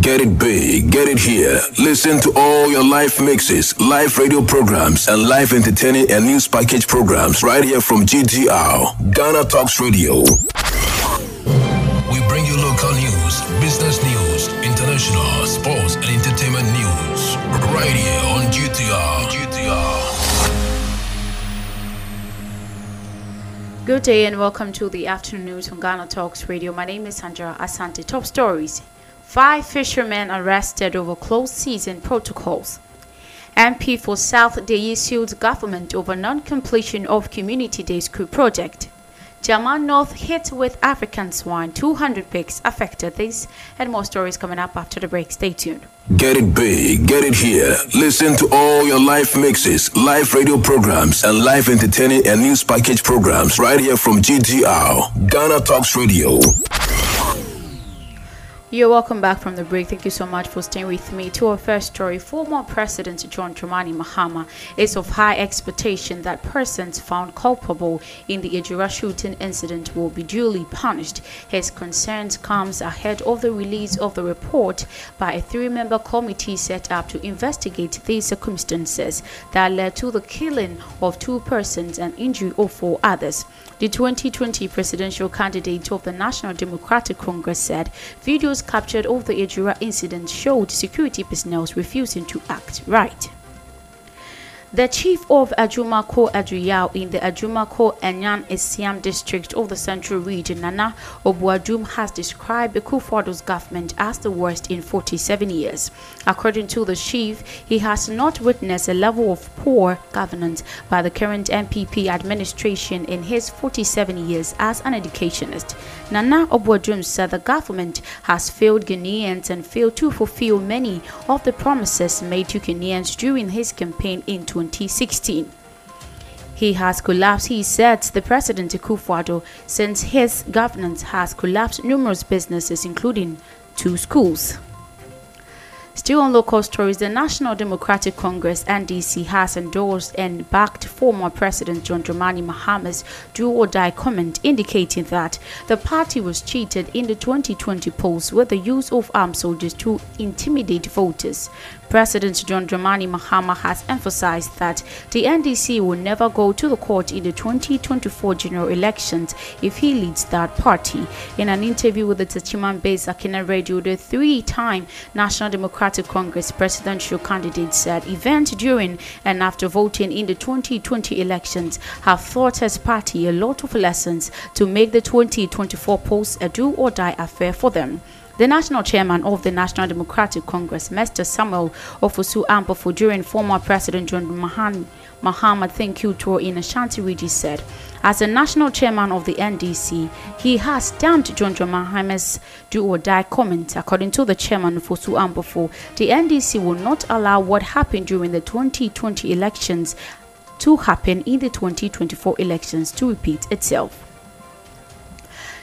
Get it big, get it here. Listen to all your live mixes, live radio programs, and live entertaining and news package programs right here from GTR, Ghana Talks Radio. We bring you local news, business news, international, sports, and entertainment news right here on GTR. GTR. Good day and welcome to the afternoon news on Ghana Talks Radio. My name is Sandra Asante. Top stories. Five fishermen arrested over closed season protocols. MP for South Dayi sued government over non-completion of Community Day School project. Jaman North hit with African swine. 200 pigs affected. This and more stories coming up after the break. Stay tuned. Get it big, get it here. Listen to all your live mixes, live radio programs, and live entertaining and news package programs right here from GTR, Ghana Talks Radio. You're welcome back from the break. Thank you so much for staying with me. To our first story, former President John Dramani Mahama is of high expectation that persons found culpable in the Ejura shooting incident will be duly punished. His concerns comes ahead of the release of the report by a three-member committee set up to investigate the circumstances that led to the killing of two persons and injury of four others. The 2020 presidential candidate of the National Democratic Congress said videos captured of the Ejura incident showed security personnel refusing to act right. The chief of Ajumako Adriyao in the Ajumako Enyan Esiam district of the Central Region, Nana Obuadum, has described Kufuor's government as the worst in 47 years. According to the chief, he has not witnessed a level of poor governance by the current NPP administration in his 47 years as an educationist. Nana Obuadum said the government has failed Ghanaians and failed to fulfill many of the promises made to Ghanaians during his campaign in 2016. He has collapsed, he said, the President Kufuor, since his governance has collapsed numerous businesses, including two schools. Still on local stories, the National Democratic Congress NDC has endorsed and backed former President John Dramani Mahama's do or die comment indicating that the party was cheated in the 2020 polls with the use of armed soldiers to intimidate voters. President John Dramani Mahama has emphasized that the NDC will never go to the court in the 2024 general elections if he leads that party. In an interview with the Techiman-based Akina Radio, the three-time National Democratic Congress presidential candidate said events during and after voting in the 2020 elections have taught his party a lot of lessons to make the 2024 polls a do-or-die affair for them. The national chairman of the National Democratic Congress, Mr. Samuel Ofosu Ampofo, during former President John Mahan, Mahama Thank You tour in Ashanti region said, as the national chairman of the NDC, he has stamped John Mahama's do or die comment. According to the chairman Ofosu Ampofo, the NDC will not allow what happened during the 2020 elections to happen in the 2024 elections to repeat itself.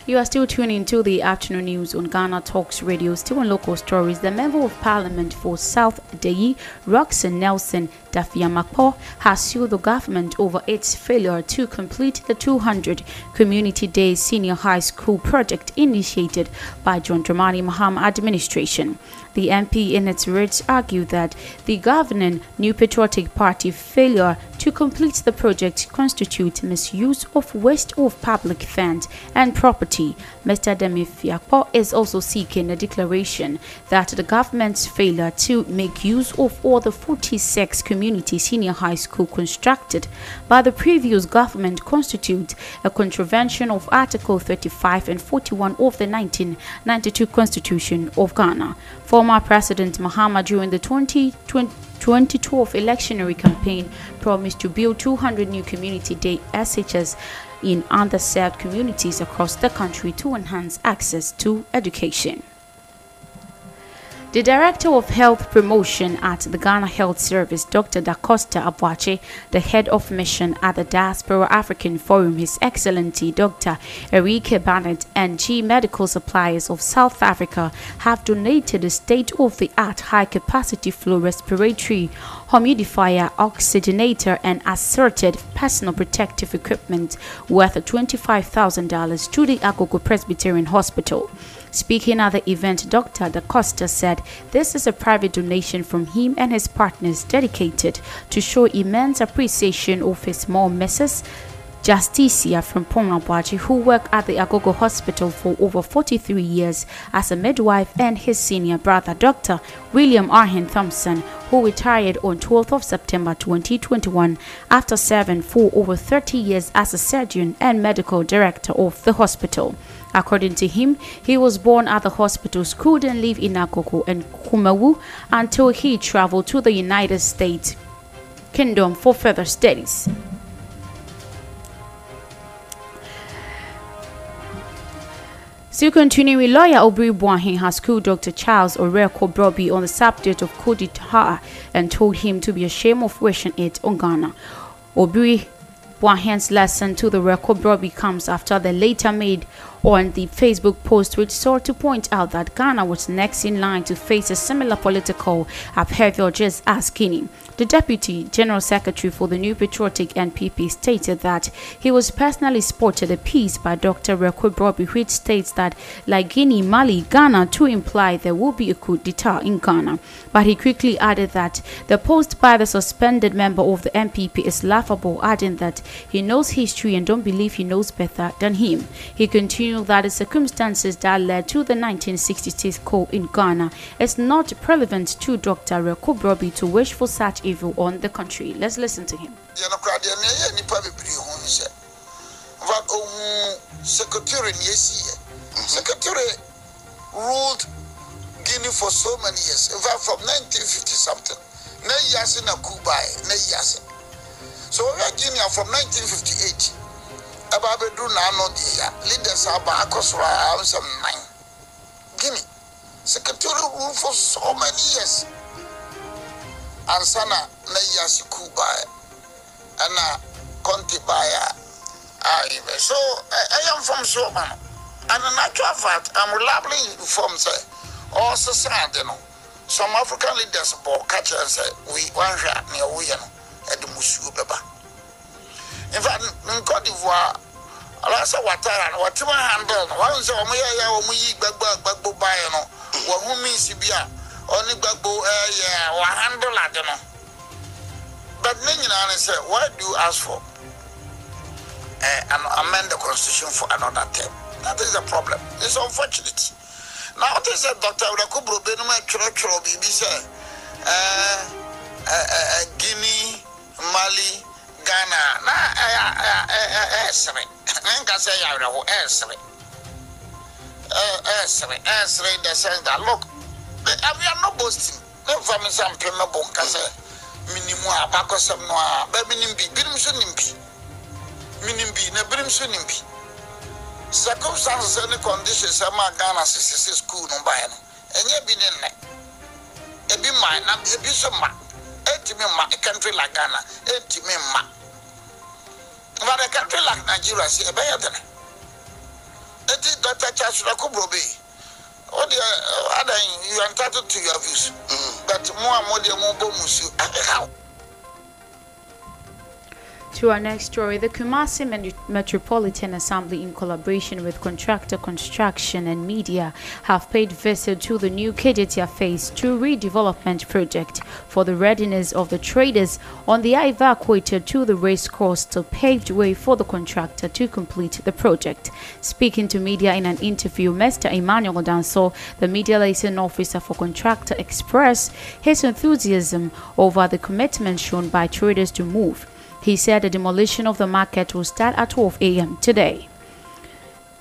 You are still tuning to the afternoon news on Ghana Talks Radio. Still on local stories, the Member of Parliament for South Dayi, Rockson Nelson Dafeamekpor, has sued the government over its failure to complete the 200 Community Day Senior High School project initiated by John Dramani Mahama administration. The MP in its writs argued that the governing New Patriotic Party failure to complete the project constitutes misuse of waste of public funds and property. Mr. Demifiakpo is also seeking a declaration that the government's failure to make use of all the 46 community senior high school constructed by the previous government constitutes a contravention of Article 35 and 41 of the 1992 Constitution of Ghana. Former President Mahama during the 2020 2012 electionary campaign promised to build 200 new community day SHS in underserved communities across the country to enhance access to education. The Director of Health Promotion at the Ghana Health Service, Dr. Dacosta Aboagye, the Head of Mission at the Diaspora African Forum, His Excellency Dr. Erieka Bennett, and G Medical Suppliers of South Africa have donated a state-of-the-art high-capacity flow respiratory humidifier, oxygenator, and assorted personal protective equipment worth $25,000 to the Agogo Presbyterian Hospital. Speaking at the event, Dr. Da Costa said this is a private donation from him and his partners dedicated to show immense appreciation of his small missus Justicia from Pongabwaji, who worked at the Agogo Hospital for over 43 years as a midwife, and his senior brother, Dr. William Arhen Thompson, who retired on 12th of September 2021 after serving for over 30 years as a surgeon and medical director of the hospital. According to him, he was born at the hospital, couldn't live in Agogo and Kumawu until he traveled to the United States Kingdom for further studies. Still continuing, lawyer Obiri Boahen has called Dr. Charles Wereko Brobby on the subject of d'etat and told him to be ashamed of wishing it on Ghana. Obiri Boahen's lesson to the record Broby comes after the later made on the Facebook post, which sought to point out that Ghana was next in line to face a similar political upheaval just as Guinea. The Deputy General Secretary for the New Patriotic NPP stated that he was personally spotted a piece by Dr. Wereko Brobby which states that, like Guinea, Mali, Ghana, to imply there will be a coup d'etat in Ghana. But he quickly added that the post by the suspended member of the NPP is laughable, adding that he knows history and don't believe he knows better than him. He continued that the circumstances that led to the 1966 coup in Ghana is not relevant to Dr. Wereko Brobby to wish for such evil on the country. Let's listen to him. Secretary ruled Guinea for so many years. In fact, from 1950 something. Na yasi na Kubai, na yasi. So we are Guinea from 1958. Aba bedu na ano dia. Leaders aba akosora am some nine. Guinea. Secretary ruled for so many years. Ansana na yasi kuba ana konti baya ayibe so I am from so man and in actual fact I'm reliably informed say all society no. Some African leaders bought catch and say we one shot near we no. At the musu beba in fact in Cote d'Ivoire alasa watara no watima handle. No wan say omo ya ya omo yi gbagba gbagbo baya no. Wo hu mi si bia ɔne gbagbo ɛyɛ wahandle ade no. But ne nyinaa ne sɛ why do you ask for uh, an amend the constitution for another term? That is the problem. It's unfortunate. Na wote sɛ dr awurako burobe no mu atwerɛtwerɛ biribi sɛ guinea mali ghana. Na ɛɛsere menka sɛ yɛ awerɛho ɛɛsere ɛɛsere ɛɛsere in the sense that look we are not boasting. Ne nfa mi sɛ mpem bo nka sɛ minimu a bakɔsɛm no a bɛ minim bi binom so nim bi minim bi na binom so nim bi circumstances ne conditions sɛ ma ghana sisisi school no baeɛ no ɛnyɛ bi ne nnɛ ebi ma na ebi so ma. Etimi ma a country like ghana etimi ma. But a country like nigeria si ɛbɛyɛ dene eti dr charles rakobro bee. Oh, dear, uh, you are entitled to your views. Mm. But more and more, more bonus. How? To our next story, the Kumasi Metropolitan Assembly, in collaboration with Contractor Construction and Media, have paid visit to the new Kejetia Phase 2 redevelopment project for the readiness of the traders on the evacuated to the racecourse to pave way for the contractor to complete the project. Speaking to media in an interview, Mr. Emmanuel Danso, the media liaison officer for Contractor, expressed his enthusiasm over the commitment shown by traders to move. He said the demolition of the market will start at 12 a.m. today.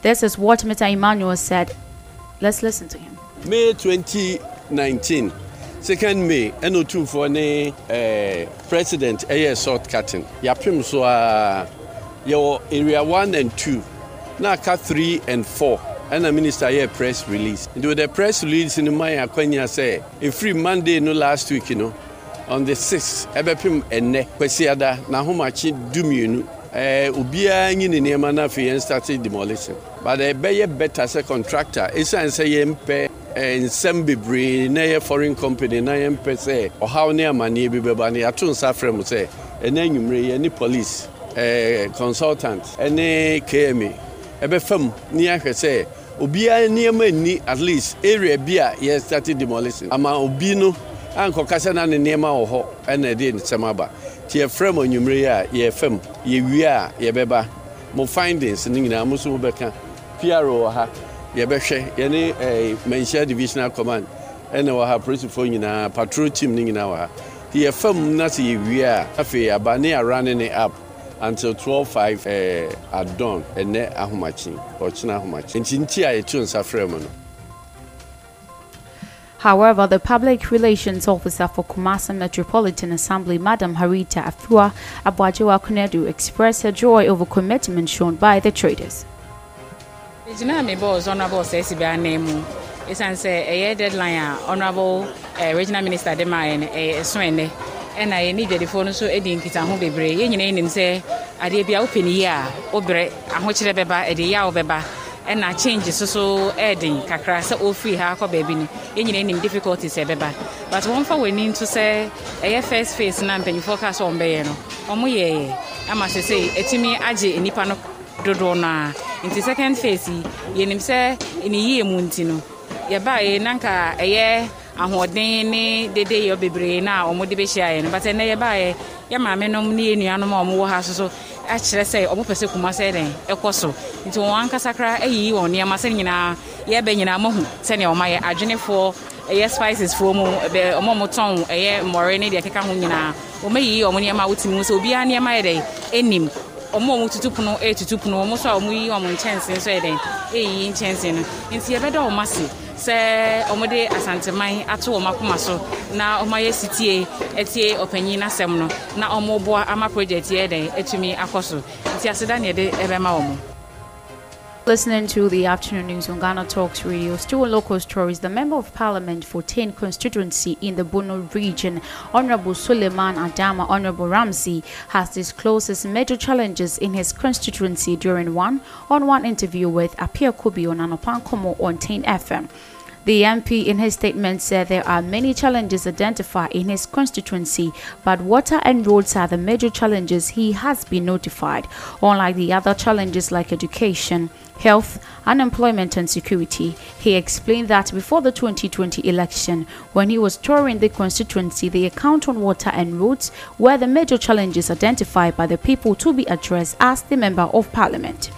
This is what Mr. Emmanuel said. Let's listen to him. May 2019, 2nd May, NO2 ne uh, President eh, ɛyɛ short cutting. Yɛapem so ah, a yɛwɔ area 1 and 2, na aka 3 and 4. And ɛna minister yɛ press release nti the press release no ma yɛ akwanya sɛ ɛfiri eh, monday no last week you no on the 6 ɛbɛpem ɛnnɛ kwasiada n'ahomakye dumienu. Ɛɛ obiara nyi ne nneɛma no afei yɛn start demolition. But ɛbɛyɛ better sɛ contractor. Ɛsiane sɛ yɛmpɛ ɛɛ nsɛm bebree na yɛ foreign company na yɛmpɛ sɛ ɔhaw ne amanneɛ bi bɛba no yɛato nsa frɛ mu sɛ ɛnɛ anwummere yɛne police ɛɛ consultant ɛne kma ɛbɛfam ne yɛahwɛ sɛ obiara nneɛma nni at least area bi a yɛ started demolition. Ama obi no ankɔkasa na ne nneɛma wɔ hɔ ɛna ɛde nsɛm aba. Nti yɛfrɛ mo anwummere yi a yɛfam yɛwie a yɛbɛba. Mo findings no nyinaa mo so mobɛka pro wɔ ha. Yɛbɛhwɛ. Yɛne eh, manhyia divisional command. Ɛna wɔ ha polisifoɔ nyinaa patrol team no nyinaa wɔ ha. Nti yɛfam na sɛ yɛwie a afei aba ne yɛarane ne app until 12:5 eh, at dawn. Ɛnɛ ahomakye. Ɔkyena ahomakye. Nti nti a yɛto nsa frɛ mu no However, the public relations officer for Kumasi Metropolitan Assembly, Madam Harita Afua Abwajewa Kunedu, expressed her joy over commitment shown by the traders. gyina me boss honorable sɛ si bɛa nan mu ɛsiane sɛ ɛyɛ deadline a honorable eh, regional minister de maɛ no ɛyɛ ɛso ɛnɛ ɛna yɛne dwadifoɔ no nso di nkitaho bebree yɛn nyinaa nim sɛ adeɛ bi a wopɛ ne yie a wobrɛ ahokyerɛ bɛba ɛde yɛ a wobɛba ɛna change so so ɛɛden kakra sɛ ɔfiri ha akɔ baabi no. Yɛn nyinaa nim difficulties ɛbɛba. But wɔmfa w'ani nto sɛ ɛyɛ first phase na mpanyinfoɔ ka sɛ ɔmbɛyɛ no ɔmo yɛɛyɛ ama sɛ ɛtumi agye nnipa no dodoɔ no a. Nti second phase yi yɛnim sɛ ne yie mu nti no yɛbaeɛ na nka ɛyɛ ahoɔden ne dede yɛ bebree na a ɔmode bɛhyiaeɛ no. But ɛnɛ yɛbaeɛ yɛ maamenom ne yɛ nuanom a ɔmowɔ ha so so akyerɛ sɛ ɔmopɛ sɛ kuma sɛ dɛn ɛkɔ so. Nti wɔn ankasa koraa ayiyi wɔn nneɛma sɛ nyinaa yɛbɛ nyinaa mahu sɛnea ɔma yɛ. Adwenefoɔ ɛyɛ spices foɔ mu ɛbɛ ɔmo a ɔmotɔn ɛyɛ mmɔre ne deɛ ɛkeka ho nyinaa. Ɔmayiyi ɔmo nneɛma a wotumi hu sɛ obiara nneɛma yɛ dɛn ɛnim. Ɔmo a ɔmo tutu pono ɛtutu pono. Ɔmo nso a ɔmo yi ɔmo nkyɛnsee nso yɛ dɛn ɛyiyi nkyɛnsee no. Nti yɛbɛda ɔmo ase. Sɛ ɔmo de asanteman ato ɔmo akoma so na ɔmo ayɛ sitie ɛtie ɔpanyin n'asɛm no na ɔmo boa ama project yɛ dɛn ɛtumi akɔ so nti aseda ne yɛde ɛbɛma ɔmo. Listening to the afternoon news on Ghana Talks Radio, still in local stories, the Member of Parliament for 10 constituency in the Bono region, Honorable Suleiman Adama Honorable Ramsey, has disclosed his major challenges in his constituency during one on one interview with Apia Kubi on Anopankomo on 10 FM. The MP in his statement said there are many challenges identified in his constituency, but water and roads are the major challenges he has been notified, unlike the other challenges like education, health, unemployment, and security. He explained that before the 2020 election, when he was touring the constituency, the account on water and roads were the major challenges identified by the people to be addressed as the Member of Parliament.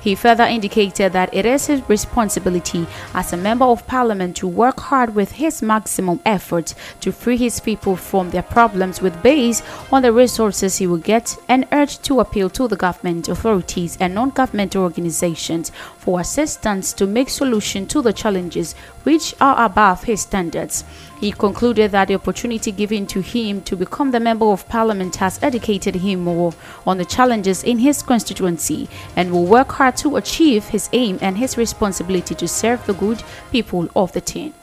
He further indicated that it is his responsibility as a member of parliament to work hard with his maximum effort to free his people from their problems with base on the resources he will get and urged to appeal to the government authorities and non-governmental organizations for assistance to make solution to the challenges which are above his standards. He concluded that the opportunity given to him to become the Member of Parliament has educated him more on the challenges in his constituency and will work hard to achieve his aim and his responsibility to serve the good people of the town.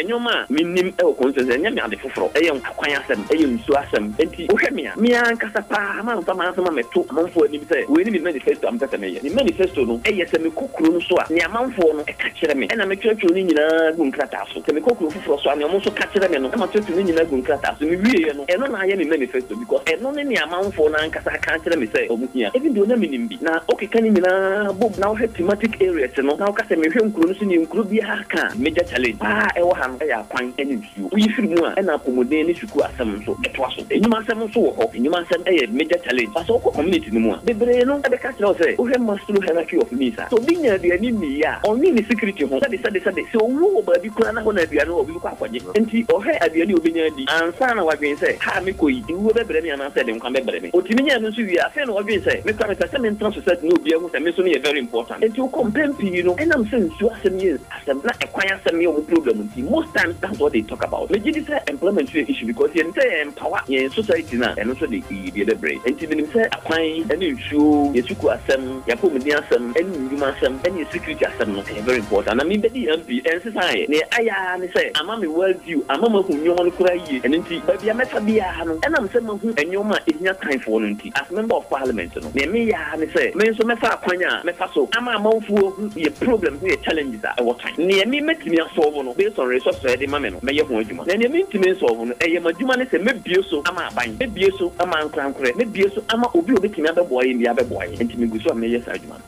Ɛnwoma a menim ɛwɔ kɔnsɛnsɛ ɛnyɛ me ade foforɔ ɛyɛ nkakwan asɛm ɛyɛ nsuo asɛm enti wohwɛ me a mea nkasa paa mamfa maasɛm a mɛto amanfoɔ anim sɛ wei ne me manifesto a sɛ mɛyɛ me manifesto no ɛyɛ sɛ mekɔ kuro no so a. Ne amanfoɔ no ɛka kyerɛ me. Ɛna metwerɛtwerɛ no nyinaa gu nkrataa so sɛ mekɔ kuro foforɔ so a ne ɔmo nso ka kyerɛ me no ɛma twerɛtwerɛ no nyinaa gu nkrataa so mewieɛ no ɛno na ayɛ me manifesto because ɛno ne ne amanfoɔ no ankasa ka kyerɛ me sɛ ɔmo hia ebi deɛ ɔna menim bi na wokeka no nyinaa bom na wohwɛ thematic areas no na woka sɛ mehwɛ nkuro no so ne nkuro biara ka. Major challenge. Paa ɛwɔ ha no ɛyɛ akwan ne nsuo. Woyi firi mu a ɛna apɔmuden ne suku asɛm nso ɛtoa so. Enyuma asɛm nso wɔ hɔ. Enyuma asɛm ɛyɛ major challenge. Pasɛ wokɔ community no mu a bebree no ɛbɛka kyerɛ wo sɛ wohwɛ maslow hierarchy of needs a sɛ obi nya aduane nni a ɔne ne security ho. Sɛde sɛde sɛde. Sɛ owu wɔ baabi koraa na hɔ na aduane wɔ obi kɔ akɔgye. Nti ɔhwɛ aduane a obɛnya di ansa na wadwen sɛ ha mekɔ yi. Nwuo bɛbrɛ me anaasɛ de nkwa bɛbrɛ me. Ɔtumi nya no nso wie afei na wadwen sɛ mekora mepɛ sɛ mentena society na obia hu sɛ me nso no yɛ very important. Nti wokɔ mpɛn pii no ɛnam sɛ nsuo asɛm yɛ asɛm. Na ɛkwan asɛm yɛ ɔmo problem nti most times that's what they talk about. Megye di sɛ employment yɛ issue because yɛn sɛ yɛn mpawa yɛn society na ɛno nso de yiyie bɛbrɛ nti menim sɛ akwan ɛne nsuo yɛsuku asɛm yɛapɔmuden asɛm ɛne ndwuma asɛm ɛne security asɛm no. Ɛyɛ very important. Na mebɛdi yɛn mpi ɛnsesa yɛ ne ayɛ ne sɛ ama me well view ama mahu nnwoma no koraa yie. Ɛno nti baabi a mɛfa biara no ɛnam sɛ mahu nnwoma a ɛhia tanfoɔ no nti as member of parliament no nea meyɛa ne sɛ me nso mɛfa akwan a mɛfa so ama amanfoɔ hu yɛ problems ne yɛ challenges a ɛwɔ tan nea me mɛtumi asɔɔbo no based on me ho adwuma na no ne so ama aban so ama so ama obi adwuma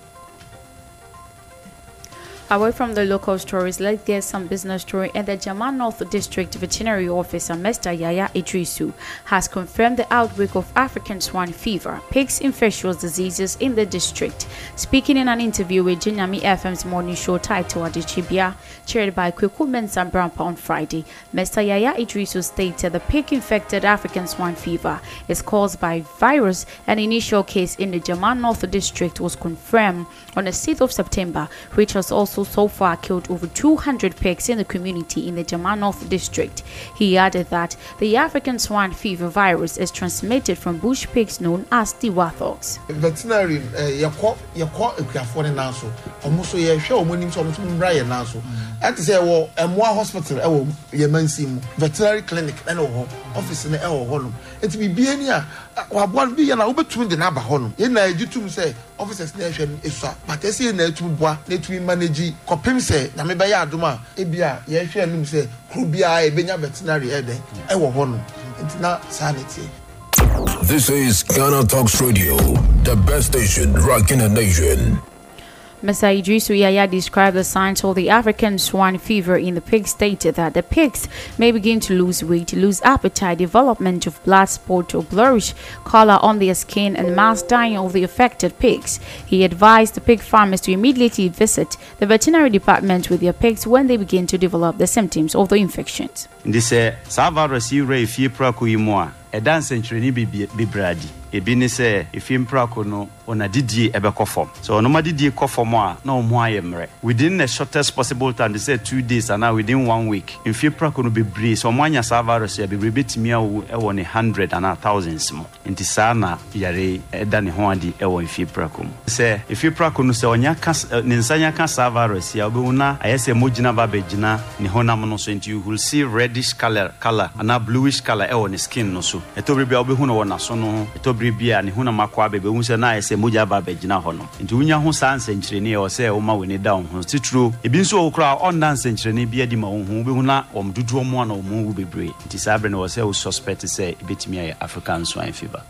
Away from the local stories, let's get some business story. And the Jaman North District Veterinary Officer, Mr. Yaya Idrisu, has confirmed the outbreak of African swine fever, pigs infectious diseases in the district. Speaking in an interview with Jinyami FM's morning show titled Adichibia, chaired by Kweku Mensah Brampa on Friday, Mr. Yaya Idrisu stated the pig-infected African swine fever is caused by virus. An initial case in the Jaman North District was confirmed on the 6th of September, which has also so far killed over 200 pigs in the community in the Jaman North district. He added that the African swine fever virus is transmitted from bush pigs known as the warthogs. veterinary eh, yɛkɔ yɛkɔ akuafoɔ ne nan so ɔmo so ɛte sɛ ɛwɔ ɛmoa hospital ɛwɔ yɛmansi mu. Veterinary clinic ɛna wɔ hɔ. Office no ɛwɔ hɔ nom nti bibie ni a waboa no bi yɛ na wobɛtumi de n'aba hɔ nom yɛn na yɛgye tum sɛ officers na ɛhwɛ no esua but ɛsɛ yɛn na ɛtumi boa na ɛtumi manage kɔpem sɛ nyame bɛyɛ adom a ebi a yɛhwɛ anim sɛ kuro biara yɛbɛnya veterinary ɛdɛ ɛwɔ hɔ nom nti na saa ne tie. This is Ghana Talks Radio, the best station rocking the nation. Mr. Idrisu Yaya described the signs of the African swine fever in the pig stated that the pigs may begin to lose weight, lose appetite, development of blood spot or bluish color on their skin, and mass dying of the affected pigs. He advised the pig farmers to immediately visit the veterinary department with their pigs when they begin to develop the symptoms of the infections. nti sɛ efie ebi ne sɛ efie mprako no ɔna didie ɛbɛkɔ fam. So ɔnoma didie kɔ fam a na ɔmo ayɛ mmerɛ. Within the shortest possible time de sɛ two days anaa within one week mfie mprako no bebree sɛ ɔmo anya saa virus yɛ bebree betumi awo ɛwɔ ne hundred anaa thousands mu. Nti saa na yare ɛda ne ho adi ɛwɔ mfie mprako mu. Sɛ efie mprako no sɛ ɔnya ka ne nsa nya ka saa virus yɛ a ɔbɛhu na ayɛ sɛ mogyina ba bɛgyina ne honam no so. Nti you will see reddish colour colour anaa bluish colour ɛwɔ ne skin no so. Ɛtɔ bebree a wobɛhu no wɔ n'aso no ɛtɔ bere bi a ne honam akɔ aba sɛ na ayɛ sɛ mogya aba abɛgyina hɔ no nti wonya ho saa nsɛnkyerɛnne ɛwɔ sɛ woma w'ani da wo ho tituro ebi nso wɔ koraa ɔnna nsɛnkyerɛnne bi adi ma wo ho wobɛhu na wɔm dodoɔ mu a na wɔm wu bebree nti saa berɛ no wɔ sɛ wo suspect sɛ ɛbɛtumi ayɛ african swine fever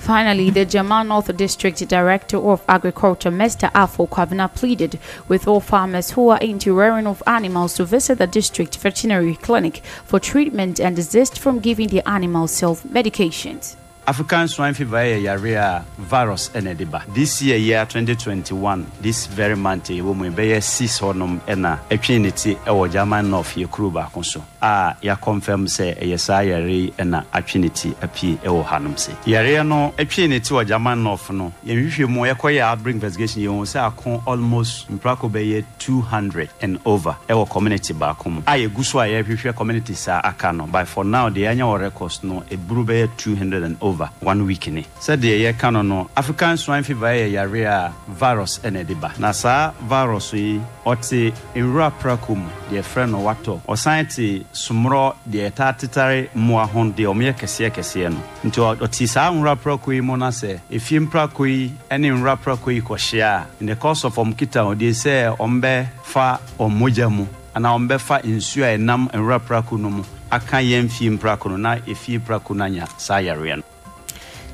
Finally, the Jamal North District Director of Agriculture, Mr. Afo Kwabena, pleaded with all farmers who are into rearing of animals to visit the district veterinary clinic for treatment and desist from giving the animals self medications. African swine fever yɛ yare a virus ɛna ɛde ba. This year year 2021 this very month ɛwɔ mu ɛbɛyɛ six hɔnom ɛna ɛtwe ne ti ɛwɔ German North yɛ kuro baako so a yɛakɔmfɛm sɛ ɛyɛ saa yare yi atwe ne ti apie ɛwɔ hanom se. Yareɛ no ɛtwe ne ti wɔ German North no yɛnhwehwɛ mu yɛkɔyɛ outbreak investigation yɛhu sɛ ako almost mprako bɛyɛ 200 and over ɛwɔ community baako mu a yɛgu so a yɛhwehwɛ community saa aka no by for now deɛ yɛanyɛ wɔ records no ɛburu bɛyɛ 200 and over one week ni. Sɛdeɛ yɛka no no african swine fever yɛ yare a virus ɛna ɛde ba. Na saa virus yi ɔte nwura prako mu deɛ frɛ no watɔ ɔsan te somorɔ deɛ ɛtaa tetare mmoa ho deɛ ɔmo yɛ kɛseɛ kɛseɛ no nti ɔte saa nwura prako yi mu no sɛ efie mprako yi ɛne nwura prako yi kɔhyia a in the course of ɔmo kita ɔdeɛ sɛ ɔmo bɛfa ɔmo mogya mu anaa ɔmo bɛfa nsuo a ɛnam nwura prako no mu. Aka yɛn fie mprako no na efie prako no anya saa yareɛ no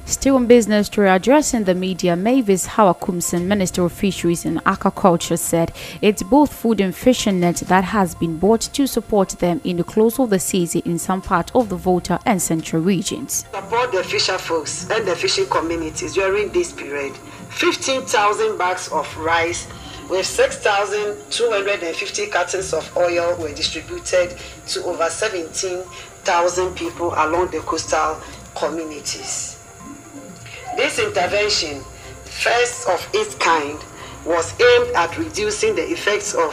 Still in business story, addressing the media, Mavis Hawa Koomson, Minister of Fisheries and Aquaculture, said it's both food and fishing net that has been bought to support them in the close of the season in some part of the Volta and Central regions. support the fisher folks and the fishing communities during this period. 15,000 bags of rice with 6,250 cartons of oil were distributed to over 17,000 people along the coastal communities. This intervention, first of its kind, was aimed at reducing the effects of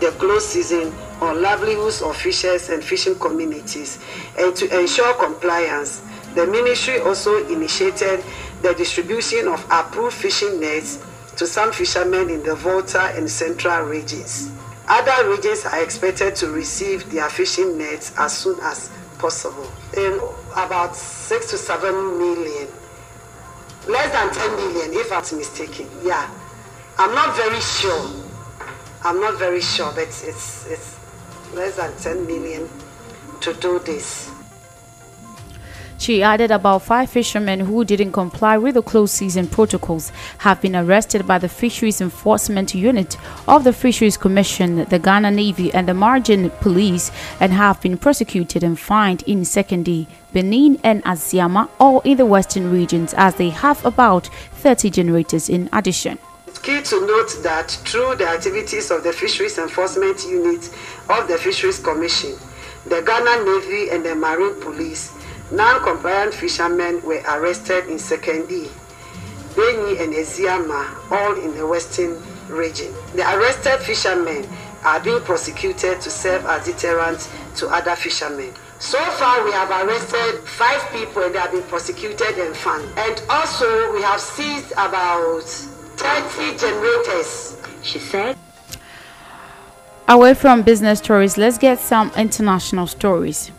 the close season on livelihoods of fishers and fishing communities. And to ensure compliance, the ministry also initiated the distribution of approved fishing nets to some fishermen in the Volta and Central regions. Other regions are expected to receive their fishing nets as soon as possible. In about six to seven million less than 10 million if i'm mistaken. Yeah. I'm not very sure. I'm not very sure but it's it's less than 10 million to do this She added about five fishermen who didn't comply with the closed season protocols have been arrested by the Fisheries Enforcement Unit of the Fisheries Commission, the Ghana Navy, and the Marine Police and have been prosecuted and fined in Sekondi, Benin, and Asiama, all in the western regions, as they have about 30 generators in addition. It's key to note that through the activities of the Fisheries Enforcement Unit of the Fisheries Commission, the Ghana Navy, and the Marine Police, non-compliant fishermen were arrested in Sekondi, Beni, and Eziama, all in the western region. The arrested fishermen are being prosecuted to serve as deterrent to other fishermen. So far, we have arrested five people and they have been prosecuted and fined. And also, we have seized about 30 generators. She said. Away from business stories, let's get some international stories.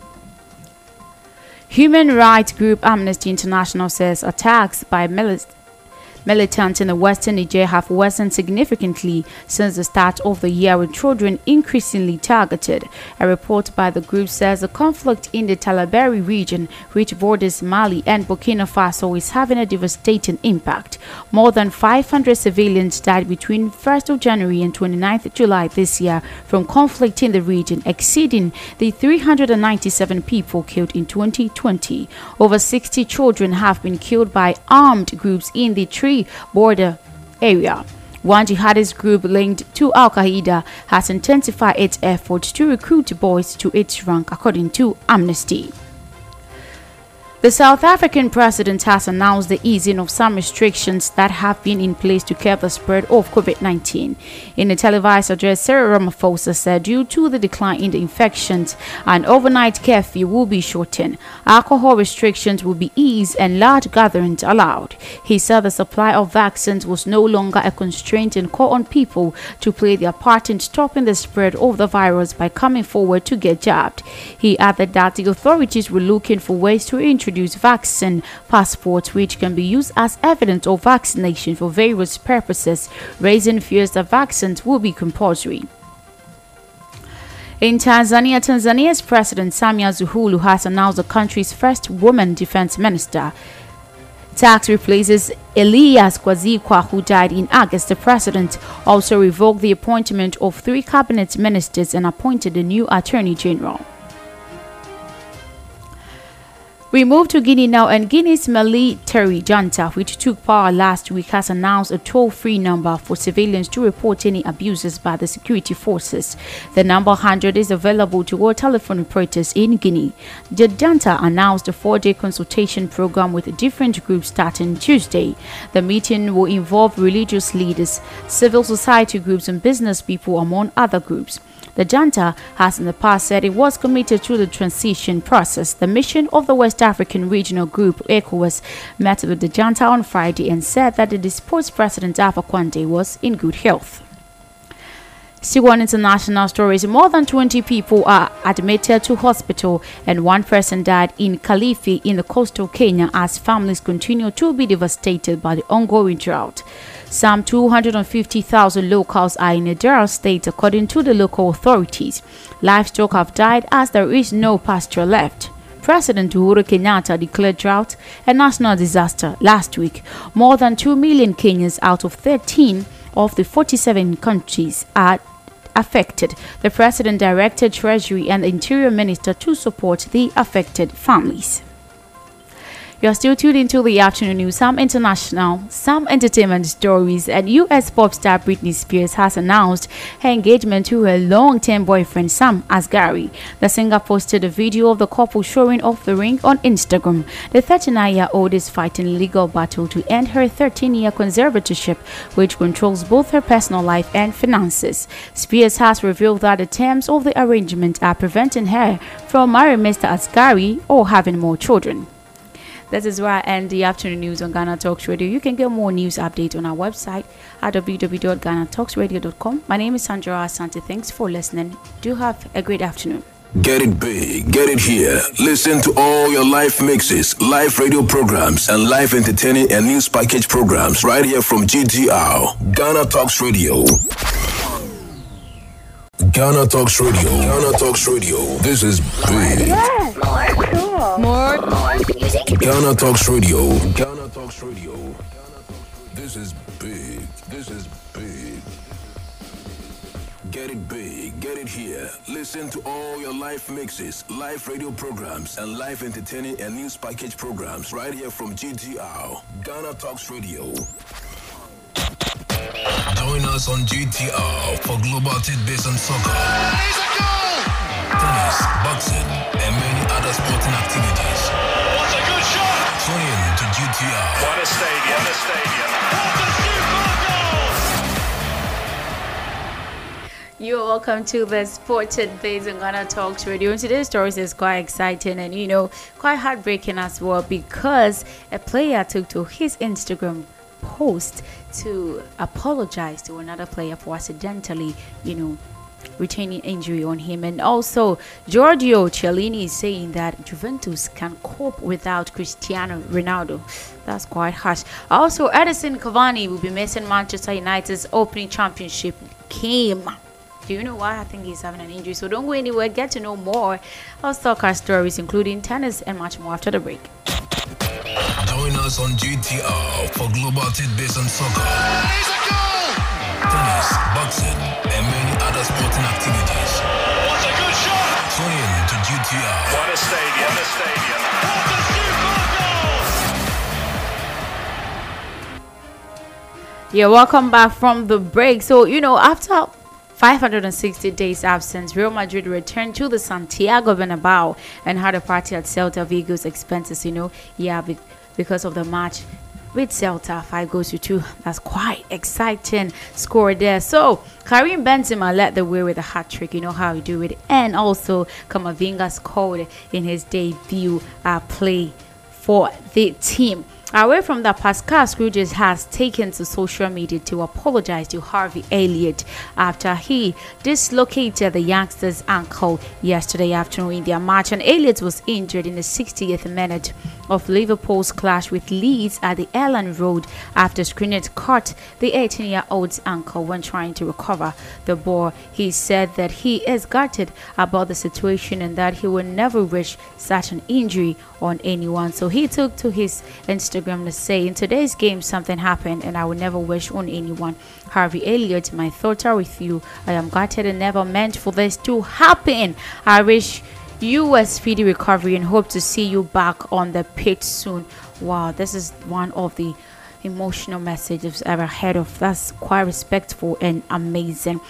Human rights group Amnesty International says attacks by militants Militants in the western Niger have worsened significantly since the start of the year, with children increasingly targeted. A report by the group says the conflict in the Tillaberi region, which borders Mali and Burkina Faso, is having a devastating impact. More than 500 civilians died between 1st of January and 29th July this year from conflict in the region, exceeding the 397 people killed in 2020. Over 60 children have been killed by armed groups in the border area. One jihadist group linked to Al Qaeda has intensified its efforts to recruit boys to its rank, according to Amnesty. The South African president has announced the easing of some restrictions that have been in place to curb the spread of COVID 19. In a televised address, Cyril Ramaphosa said due to the decline in the infections, an overnight curfew will be shortened, alcohol restrictions will be eased, and large gatherings allowed. He said the supply of vaccines was no longer a constraint and called on people to play their part in stopping the spread of the virus by coming forward to get jabbed. He added that the authorities were looking for ways to introduce vaccine passports which can be used as evidence of vaccination for various purposes, raising fears that vaccines will be compulsory. In Tanzania, Tanzania's President Samia Suluhu has announced the country's first woman defense minister. Tax replaces Elias Kwandikwa, who died in August. The president also revoked the appointment of three cabinet ministers and appointed a new attorney general. We move to Guinea now, and Guinea's military junta, which took power last week, has announced a toll free number for civilians to report any abuses by the security forces. The number 100 is available to all telephone operators in Guinea. The junta announced a four day consultation program with different groups starting Tuesday. The meeting will involve religious leaders, civil society groups, and business people, among other groups. The junta has in the past said it was committed to the transition process. The mission of the West African Regional Group, ECOWAS, met with the junta on Friday and said that the disposed President Alpha Conde was in good health. Still on international stories, more than 20 people are admitted to hospital and one person died in Kilifi in the coastal Kenya as families continue to be devastated by the ongoing drought. Some 250,000 locals are in a drought state according to the local authorities. Livestock have died as there is no pasture left. President Uhuru Kenyatta declared drought a national disaster last week. More than 2 million Kenyans out of 13 of the 47 countries are affected. The president directed Treasury and Interior Minister to support the affected families. You're still tuned into the afternoon news. Some international, some entertainment stories, and U.S. pop star Britney Spears has announced her engagement to her long-term boyfriend Sam Asghari. The singer posted a video of the couple showing off the ring on Instagram. The 39-year-old is fighting a legal battle to end her 13-year conservatorship, which controls both her personal life and finances. Spears has revealed that the terms of the arrangement are preventing her from marrying Mr. Asghari or having more children. This is where I end the afternoon news on Ghana Talks Radio. You can get more news updates on our website at www.ghanatalksradio.com. My name is Sandra Asante. Thanks for listening. Do have a great afternoon. Get it big, get it here. Listen to all your live mixes, live radio programs, and live entertaining and news package programs right here from GTR, Ghana Talks Radio. Ghana Talks Radio. Ghana Talks Radio. This is big. Yes. More. Cool. More. More. Ghana Talks Radio. Ghana Talks Radio. This is big. This is big. Get it big. Get it here. Listen to all your live mixes, live radio programs, and live entertaining and news package programs right here from GTR. Ghana Talks Radio. Join us on GTR for global tidbits and soccer. Tennis, boxing, and many other sporting activities. What a good shot! Tune in to GTR. What a stadium! What a stadium! What a super goal! You're welcome to the Sported Base on Ghana Talks Radio. And today's story is quite exciting and, you know, quite heartbreaking as well because a player took to his Instagram post to apologize to another player for accidentally, you know, retaining injury on him. And also, Giorgio Chiellini is saying that Juventus can cope without Cristiano Ronaldo. That's quite harsh. Also, Edinson Cavani will be missing Manchester United's opening championship game. Do you know why? I think he's having an injury. So don't go anywhere. Get to know more of soccer stories, including tennis and much more after the break. Join us on GTR for global tidbits and soccer. Tennis, boxing, and many other sporting activities. What a good shot! Tune in to GTR. What a stadium! What a stadium! What a super goal! Yeah, welcome back from the break. So, you know, after 560 days absence, Real Madrid returned to the Santiago Bernabeu and had a party at Celta Vigo's expenses, you know. Yeah, be- because of the match with Celta, five goals to two. That's quite exciting score there. So Karim Benzema led the way with a hat trick. You know how he do it, and also Camavinga scored in his debut uh, play for the team. Away from that, Pascal Struijk has taken to social media to apologize to Harvey Elliott after he dislocated the youngster's ankle yesterday afternoon in their match. And Elliott was injured in the 60th minute of Liverpool's clash with Leeds at the Elland Road after Skriniar caught the 18 year old's ankle when trying to recover the ball. He said that he is gutted about the situation and that he will never wish such an injury on anyone. So he took to his Instagram to say, In today's game, something happened and I will never wish on anyone. Harvey Elliott, my thoughts are with you. I am gutted and never meant for this to happen. I wish you speedy recovery and hope to see you back on the pitch soon. Wow, this is one of the emotional messages I've ever heard of. That's quite respectful and amazing.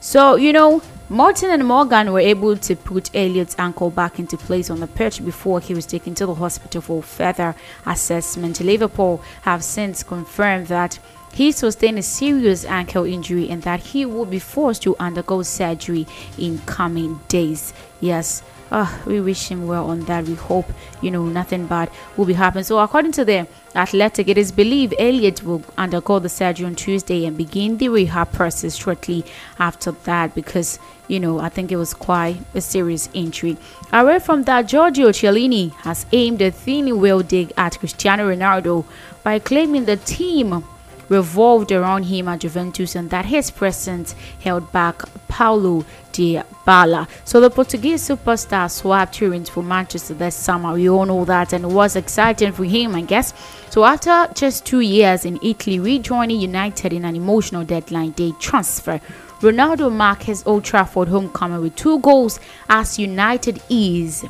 So, you know, Martin and Morgan were able to put Elliott's ankle back into place on the pitch before he was taken to the hospital for further assessment. Liverpool have since confirmed that he sustained a serious ankle injury and that he will be forced to undergo surgery in coming days. Yes, uh, we wish him well on that. We hope, you know, nothing bad will be happening. So, according to the Athletic, it is believed Elliott will undergo the surgery on Tuesday and begin the rehab process shortly after that because, you know, I think it was quite a serious injury. Away from that, Giorgio Chiellini has aimed a thin wheel dig at Cristiano Ronaldo by claiming the team revolved around him at Juventus and that his presence held back Paulo Dybala. So the Portuguese superstar swapped turns for Manchester this summer. We all know that and it was exciting for him, I guess. So after just two years in Italy, rejoining United in an emotional deadline day transfer, Ronaldo marked his Old Trafford homecoming with two goals as United is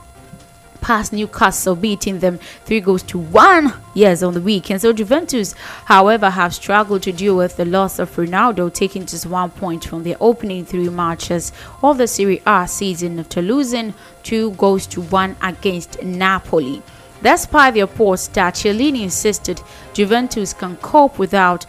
past Newcastle, beating them three goals to one. Yes, on the weekend. So Juventus, however, have struggled to deal with the loss of Ronaldo, taking just one point from their opening three matches of the Serie A season after losing two goals to one against Napoli. Despite the reports that Chiellini insisted Juventus can cope without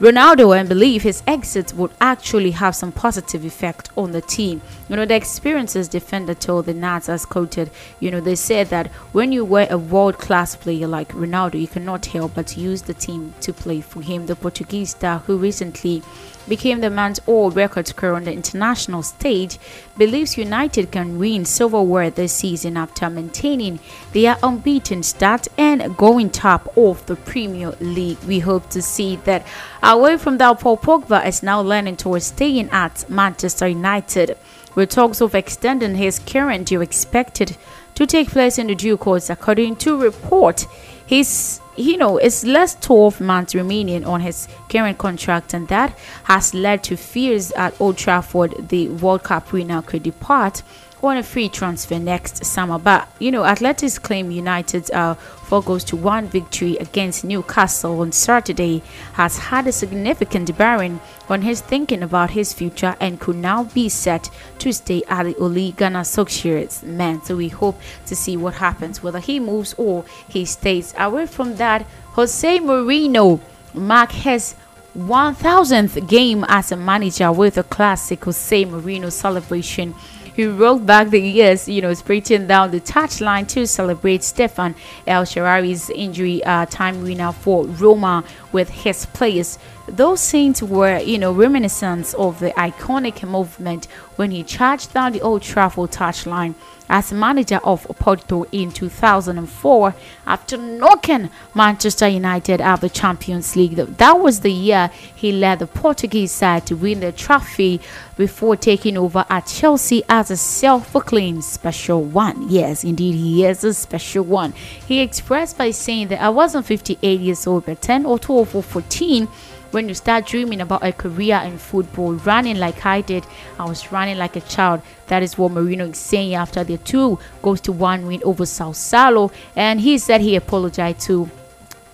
Ronaldo and believe his exit would actually have some positive effect on the team. You know, the experiences defender told the Nats as quoted, you know, they said that when you were a world class player like Ronaldo, you cannot help but use the team to play for him. The Portuguese star who recently became the man's all record scorer on the international stage, believes United can win silverware this season after maintaining their unbeaten start and going top of the Premier League. We hope to see that away from that, Paul Pogba is now learning towards staying at Manchester United, with talks of extending his current deal expected to take place in the due course, according to report. He's you know, it's less 12 months remaining on his current contract, and that has led to fears at Old Trafford the World Cup winner could depart on a free transfer next summer. But you know, Athletics claim United's uh, four goals to one victory against Newcastle on Saturday has had a significant bearing on his thinking about his future and could now be set to stay at the Ole Gunnar Solskjaer's man. So we hope to see what happens, whether he moves or he stays. Away from that, Jose Mourinho mark his 1000th game as a manager with a classic Jose Mourinho celebration he rolled back the years, you know, sprinting down the touchline to celebrate Stephan El Shaarawy's injury uh, time winner for Roma with his players. Those scenes were, you know, reminiscent of the iconic movement when he charged down the Old Trafford touchline as manager of Porto in 2004 after knocking Manchester United out of the Champions League. That was the year he led the Portuguese side to win the trophy before taking over at Chelsea as a self-proclaimed special one. Yes, indeed, he is a special one. He expressed by saying that I wasn't 58 years old, but 10 or 12 or 14 when you start dreaming about a career in football, running like I did, I was running like a child. That is what Mourinho is saying after the two goes to one win over Sassuolo, and he said he apologized to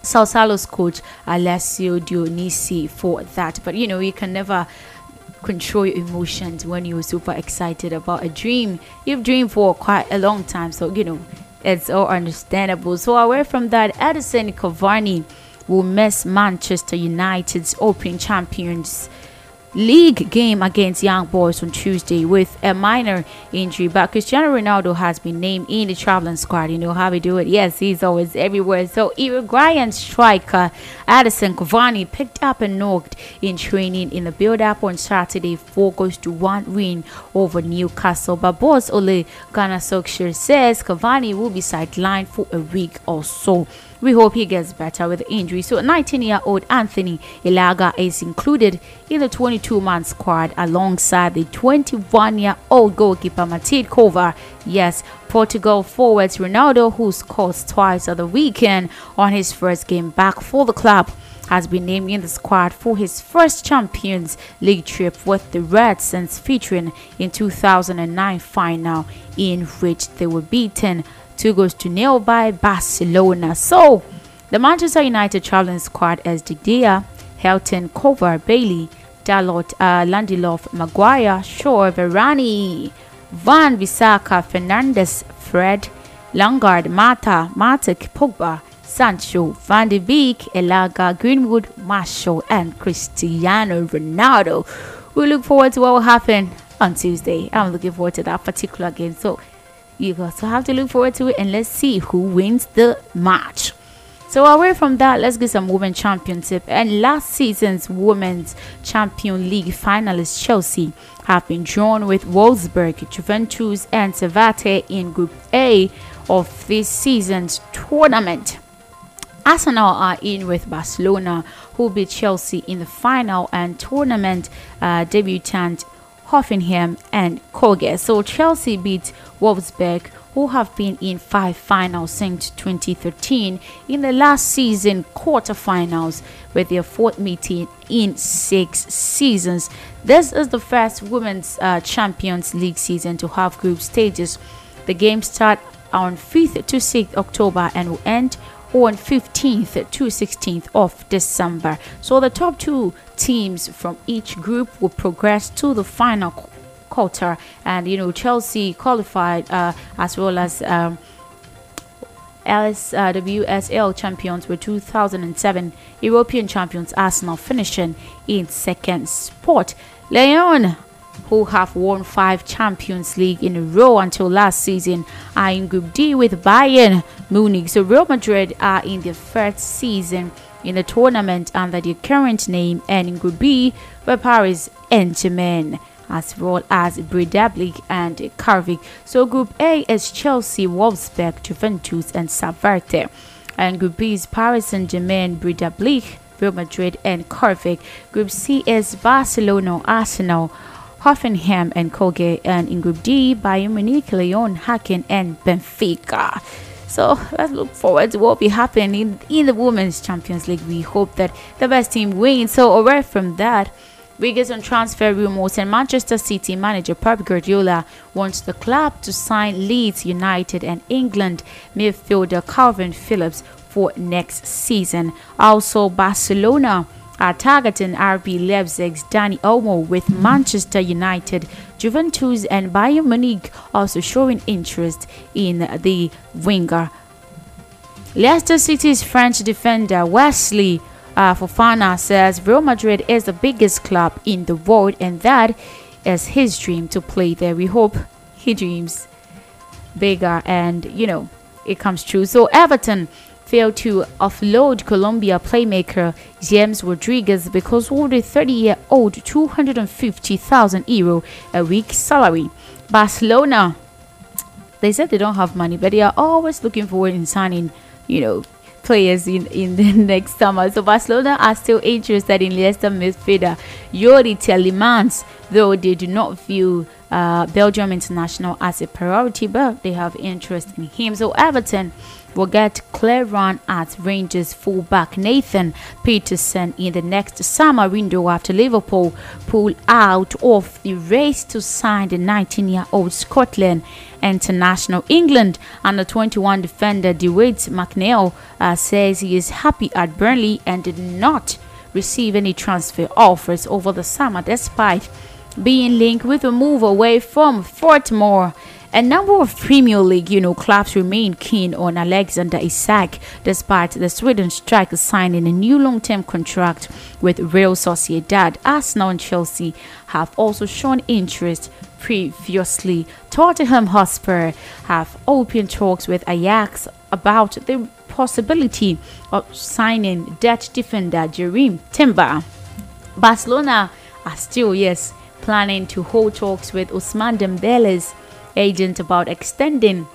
Sassuolo's coach Alessio Dionisi for that. But you know, you can never control your emotions when you're super excited about a dream you've dreamed for quite a long time. So you know, it's all understandable. So away from that, Edinson Cavani will miss Manchester United's Open Champions League game against Young Boys on Tuesday with a minor injury. But Cristiano Ronaldo has been named in the traveling squad. You know how we do it. Yes, he's always everywhere. So Uruguayan striker Edinson Cavani picked up a knocked in training in the build-up on Saturday. Four goes to one win over Newcastle. But boss Ole Gunnar Solskjaer says Cavani will be sidelined for a week or so. We hope he gets better with the injury. So 19-year-old Anthony Elanga is included in the 22-man squad alongside the 21-year-old goalkeeper Matej Kovar. Yes, Portugal forwards Ronaldo, who scores twice at the weekend on his first game back for the club has been named in the squad for his first Champions League trip with the Reds since featuring in 2009 final in which they were beaten two goes to nil by Barcelona. So the Manchester United traveling squad is De Helton, Kovar, Bailey, Dalot, uh, Lindelof, Maguire, Shaw, Varane, Van Bissaka, Fernandes, Fred, Lingard, Mata, Matic, Pogba, Sancho, Van de Beek, Elanga, Greenwood, Marshall, and Cristiano Ronaldo. We look forward to what will happen on Tuesday. I'm looking forward to that particular game. So you also have to look forward to it and let's see who wins the match. So away from that, let's get some women championship. And last season's women's champion league finalists Chelsea have been drawn with Wolfsburg, Juventus, and Servette in Group A of this season's tournament. Arsenal are in with Barcelona, who beat Chelsea in the final, and tournament uh, debutant Hoffenheim and Koge. So Chelsea beat Wolfsburg, who have been in five finals since 2013 in the last season quarterfinals with their fourth meeting in six seasons. This is the first Women's uh, Champions League season to have group stages. The games start on 5th to 6th October and will end on 15th to 16th of December. So the top two teams from each group will progress to the final quarter, and you know Chelsea qualified uh, as well as. Um, LS, uh, WSL champions were 2007 European champions Arsenal finishing in second spot. Lyon who have won five Champions League in a row until last season, are in Group D with Bayern Munich. So Real Madrid are in their third season in the tournament under their current name, and in Group B were Paris Saint-Germain as well as Breidablik and Karvik. So Group A is Chelsea, Wolfsburg, Juventus, and Servette. And Group B is Paris Saint-Germain, Breidablik, Real Madrid, and Karvik. Group C is Barcelona, Arsenal, Hoffenheim, and Koge. And in Group D, Bayern Munich, Lyon, Hacken, and Benfica. So let's look forward to what will be happening in, the Women's Champions League. We hope that the best team wins. So away from that, we on transfer rumors, and Manchester City manager Pep Guardiola wants the club to sign Leeds United and England midfielder Kalvin Phillips for next season. Also, Barcelona are targeting RB Leipzig's Dani Olmo with Manchester United, Juventus, and Bayern Munich also showing interest in the winger. Leicester City's French defender Wesley uh, Fofana says Real Madrid is the biggest club in the world and that is his dream to play there. We hope he dreams bigger and you know it comes true. So Everton failed to offload Colombia playmaker James Rodriguez because of the 30-year-old 250,000 euro a week salary. Barcelona they said they don't have money, but they are always looking forward in signing, you know, players in, in the next summer. So Barcelona are still interested in Leicester midfielder Youri Tielemans, though they do not view uh, Belgium international as a priority, but they have interest in him. So Everton will get clear run at Rangers fullback Nathan Patterson in the next summer window after Liverpool pull out of the race to sign the 19-year-old Scotland international. England under 21 defender Dwight McNeil uh, says he is happy at Burnley and did not receive any transfer offers over the summer despite being linked with a move away from Turf Moor. A number of Premier League, you know, clubs remain keen on Alexander Isak, despite the Sweden striker signing a new long-term contract with Real Sociedad. Arsenal and Chelsea have also shown interest previously. Tottenham Hotspur have opened talks with Ajax about the possibility of signing Dutch defender Jurrien Timber. Barcelona are still, yes, planning to hold talks with Ousmane Dembele's agent about extending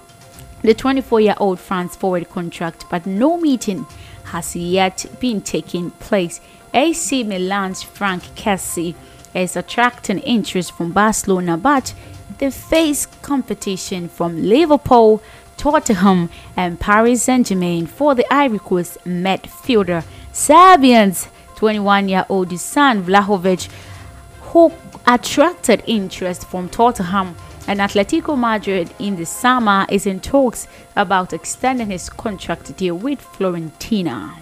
the 24-year-old France forward contract, but no meeting has yet been taking place. AC Milan's Franck Kessie is attracting interest from Barcelona, but they face competition from Liverpool, Tottenham, and Paris Saint-Germain for the Ivory Coast midfielder. Serbians 21-year-old Dusan Vlahovic, who attracted interest from Tottenham and Atletico Madrid in the summer is in talks about extending his contract deal with Fiorentina.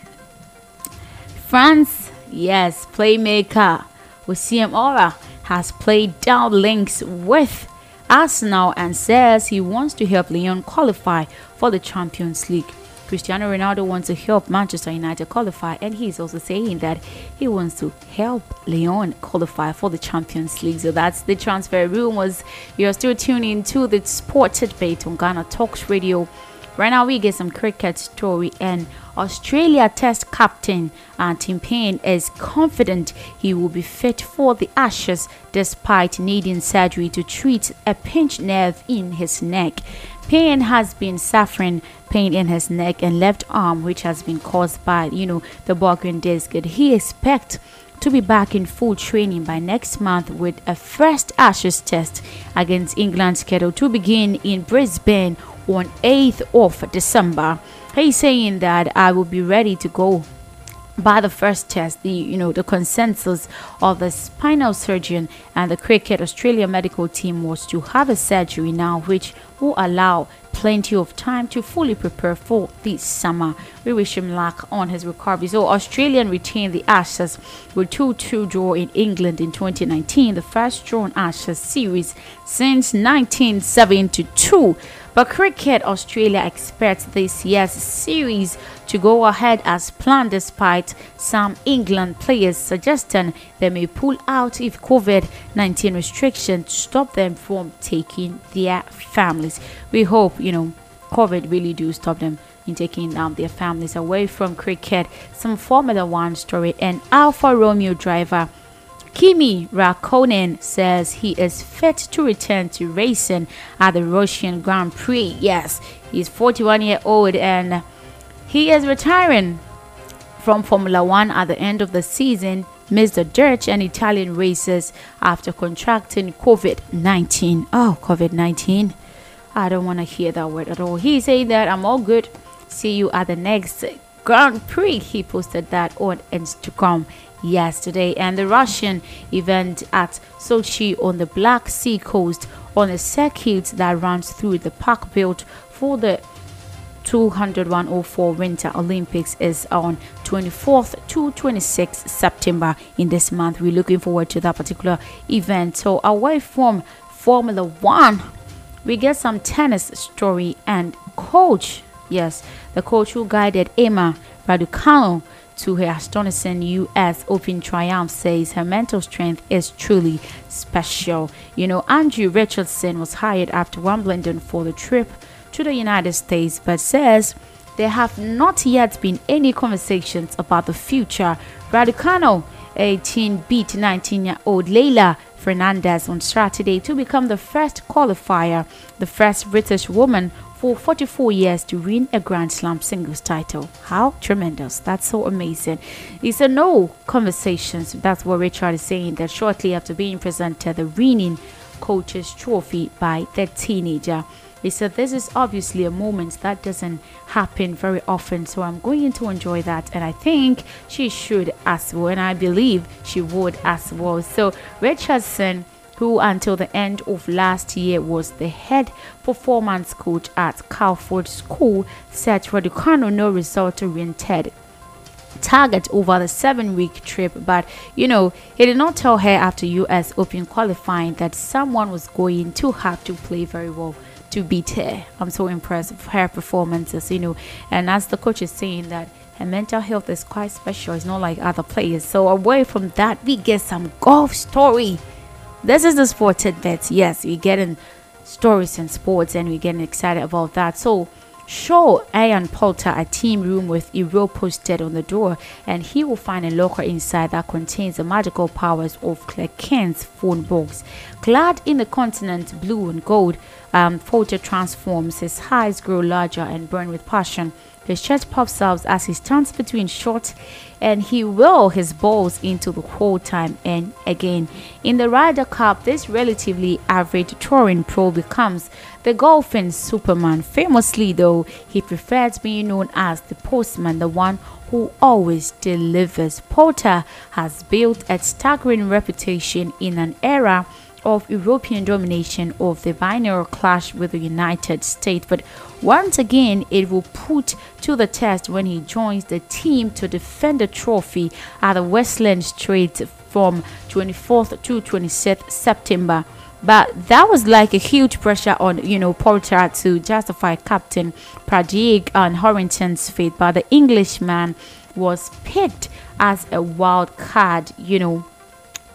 France, yes, playmaker Houssem Aouar has played down links with Arsenal and says he wants to help Lyon qualify for the Champions League. Cristiano Ronaldo wants to help Manchester United qualify, and he's also saying that he wants to help Lyon qualify for the Champions League. So that's the transfer rumors. You're still tuning to the sports debate on Ghana Talks Radio. Right now, we get some cricket story, and Australia Test captain uh, Tim Paine is confident he will be fit for the Ashes despite needing surgery to treat a pinched nerve in his neck. Paine has been suffering pain in his neck and left arm, which has been caused by, you know, the broken disc. He expects to be back in full training by next month with a first Ashes test against England scheduled to begin in Brisbane on 8th of December. He's saying that I will be ready to go by the first test, the you know the consensus of the spinal surgeon and the cricket Australia medical team was to have a surgery now, which will allow plenty of time to fully prepare for this summer. We wish him luck on his recovery. So Australian retained the Ashes with 2-2 draw in England in 2019, the first drawn Ashes series since 1972. But Cricket Australia expects this year's series to go ahead as planned despite some England players suggesting they may pull out if COVID 19 restrictions stop them from taking their families. We hope, you know, COVID really do stop them in taking um, their families away from cricket. Some Formula One story and Alfa Romeo driver. Kimi Raikkonen says he is fit to return to racing at the Russian Grand Prix. Yes, he's 41 year old and he is retiring from Formula One at the end of the season. Missed the Dutch and Italian races after contracting COVID 19. Oh, COVID 19. I don't want to hear that word at all. He said that I'm all good. See you at the next Grand Prix. He posted that on Instagram yesterday. And the Russian event at Sochi on the Black Sea coast on a circuit that runs through the park built for the 20104 Winter Olympics is on 24th to 26th September in this month. We're looking forward to that particular event. So, away from Formula One, we get some tennis story and coach. Yes, the coach who guided Emma Raducanu to her astonishing US Open triumph says her mental strength is truly special. You know, Andrew Richardson was hired after Wimbledon for the trip to the United States, but says there have not yet been any conversations about the future. Raducanu, 18, beat 19 year old Leylah Fernandez on Saturday to become the first qualifier, the first British woman for 44 years to win a Grand Slam singles title. How tremendous! That's so amazing. He said no conversations. That's what Richard is saying. That shortly after being presented the winning coach's trophy by the teenager. He said, This is obviously a moment that doesn't happen very often, so I'm going to enjoy that. And I think she should as well, and I believe she would as well. So, Richardson, who until the end of last year was the head performance coach at Culford School, said Raducanu no result oriented target over the seven week trip. But you know he did not tell her after us open qualifying that someone was going to have to play very well to beat her. I'm so impressed with her performances you know. And as the coach is saying that her mental health is quite special it's not like other players. So away from that we get some golf story this is the sport tidbits yes we're getting stories in sports and we're getting excited about that so Show Ian Poulter a team room with a rope posted on the door, and he will find a locker inside that contains the magical powers of Clark Kent's phone box. Clad in the continent blue and gold, um, transforms. His eyes grow larger and burn with passion. His chest pops out as he stands between shots and he will his balls into the hole time and again. In the Ryder Cup, this relatively average touring pro becomes the golfing superman. Famously, though, he prefers being known as the postman, the one who always delivers. Poulter has built a staggering reputation in an era of European domination of the binary clash with the United States, but once again it will put to the test when he joins the team to defend the trophy at the Whistling Strait from 24th to 26th September. But that was like a huge pressure on, you know, Poulter to justify Captain Padraig and Harrington's fate. But the Englishman was picked as a wild card, you know,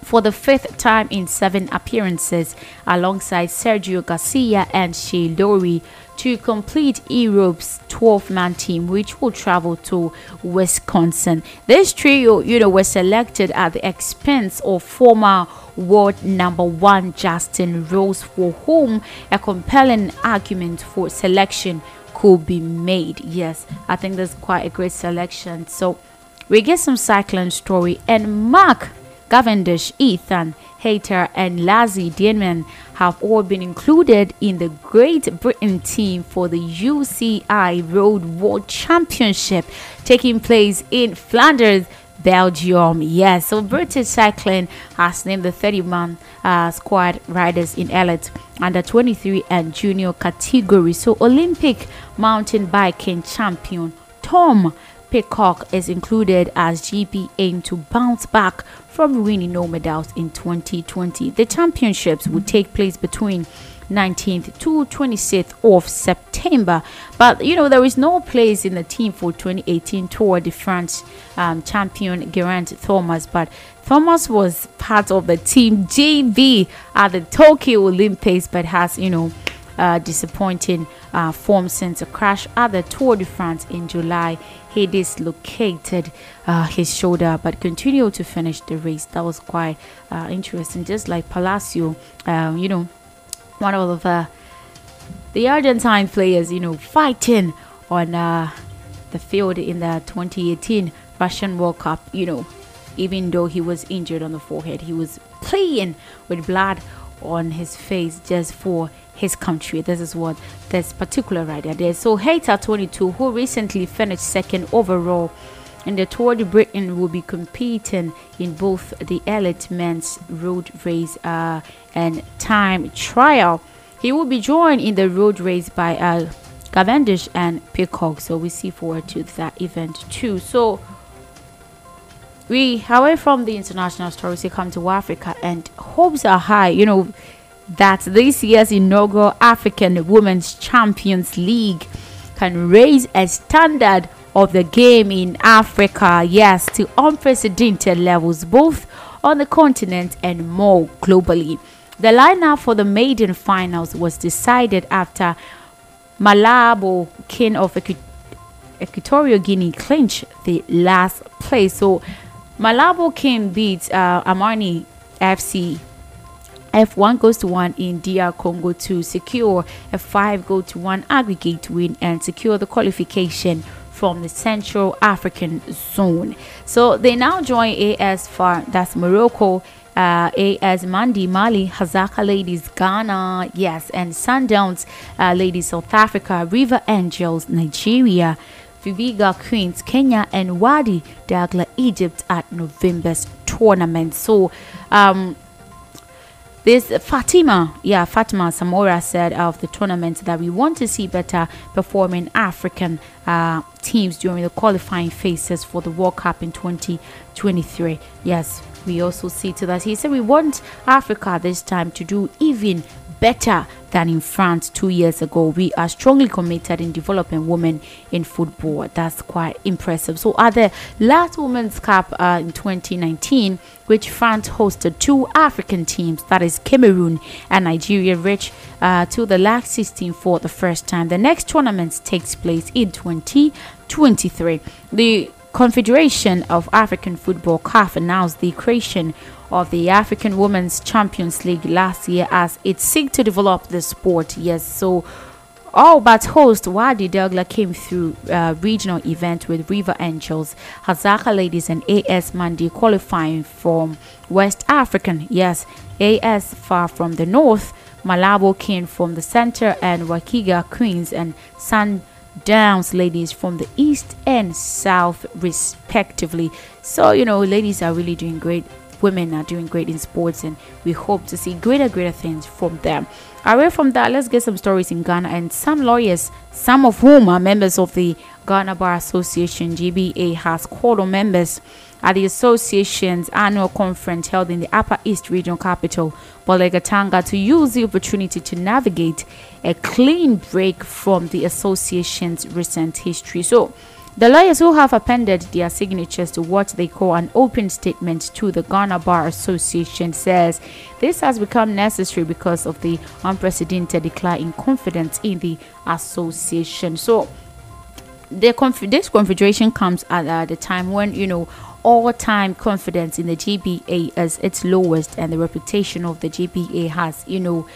for the fifth time in seven appearances alongside Sergio Garcia and Shane Lowry to complete Europe's 12 man team, which will travel to Wisconsin. This trio, you know, was selected at the expense of former world number one Justin Rose, for whom a compelling argument for selection could be made. Yes, I think that's quite a great selection. So we get some cycling story and Mark Cavendish, Ethan Hayter, and Lizzie Deignan have all been included in the Great Britain team for the UCI Road World Championship taking place in Flanders. Belgium, yes. So British Cycling has named the 30-man uh, squad riders in elite under 23 and junior category. So Olympic mountain biking champion Tom Pidcock is included as GB aim to bounce back from winning no medals in 2020. The championships will take place between 19th to 26th of September. But you know, there is no place in the team for 2018 Tour de France um, champion Geraint Thomas, but Thomas was part of the team GB at the Tokyo Olympics, but has you know uh, disappointing uh, form since a crash at the Tour de France in July. He dislocated uh, his shoulder but continued to finish the race. That was quite uh, interesting. Just like Palacio, um, you know, one of the, the Argentine players, you know, fighting on uh, the field in the 2018 Russian World Cup, you know, even though he was injured on the forehead, he was playing with blood on his face just for his country. This is what this particular rider did. So Hayter 22, who recently finished second overall in the Tour de Britain, will be competing in both the elite men's road race uh, and time trial. He will be joined in the road race by uh, Cavendish and Pidcock. So we see forward to that event too. So we away from the international stories we come to africa and hopes are high you know that this year's inaugural african women's champions league can raise a standard of the game in africa yes to unprecedented levels both on the continent and more globally the lineup for the maiden finals was decided after malabo king of equatorial guinea clinched the last place so Malabo King beats uh, Amani FC. F1 goes to 1 in DR Congo to secure a 5 goal to 1 aggregate win and secure the qualification from the Central African Zone. So they now join AS FAR, that's Morocco, uh, AS Mandi Mali, Hasaacas Ladies Ghana, yes, and Sundowns uh, Ladies South Africa, River Angels Nigeria, Vihiga Queens, Kenya, and Wadi Dagla, Egypt at November's tournament. So, um, this Fatima, yeah, Fatma Samoura said of the tournament that we want to see better performing African uh, teams during the qualifying phases for the World Cup in 2023. Yes, we also see to that. He said we want Africa this time to do even better than in France two years ago. We are strongly committed in developing women in football. That's quite impressive. So, at the last Women's Cup uh, in 2019, which France hosted two African teams, that is Cameroon and Nigeria, reached uh, to the last 16 for the first time. The next tournament takes place in 2023. The Confederation of African Football CAF announced the creation of the African Women's Champions League last year as it seeks to develop the sport. Yes, so all but host Wadi Dagla came through uh, regional event with River Angels, Hasaacas Ladies, and AS Mandi qualifying from West African. Yes, AS far from the north, Malabo King from the center, and Vihiga Queens and Sundowns Ladies from the east and south, respectively. So you know, ladies are really doing great women are doing great in sports and we hope to see greater greater things from them. Away from that let's get some stories in ghana and some lawyers some of whom are members of the ghana bar association gba has called on members at the association's annual conference held in the upper east regional capital Bolgatanga to use the opportunity to navigate a clean break from the association's recent history. So the lawyers who have appended their signatures to what they call an open statement to the Ghana Bar Association says this has become necessary because of the unprecedented decline in confidence in the association. So conf- this confederation comes at uh, the time when you know all-time confidence in the GBA is its lowest and the reputation of the GBA has you know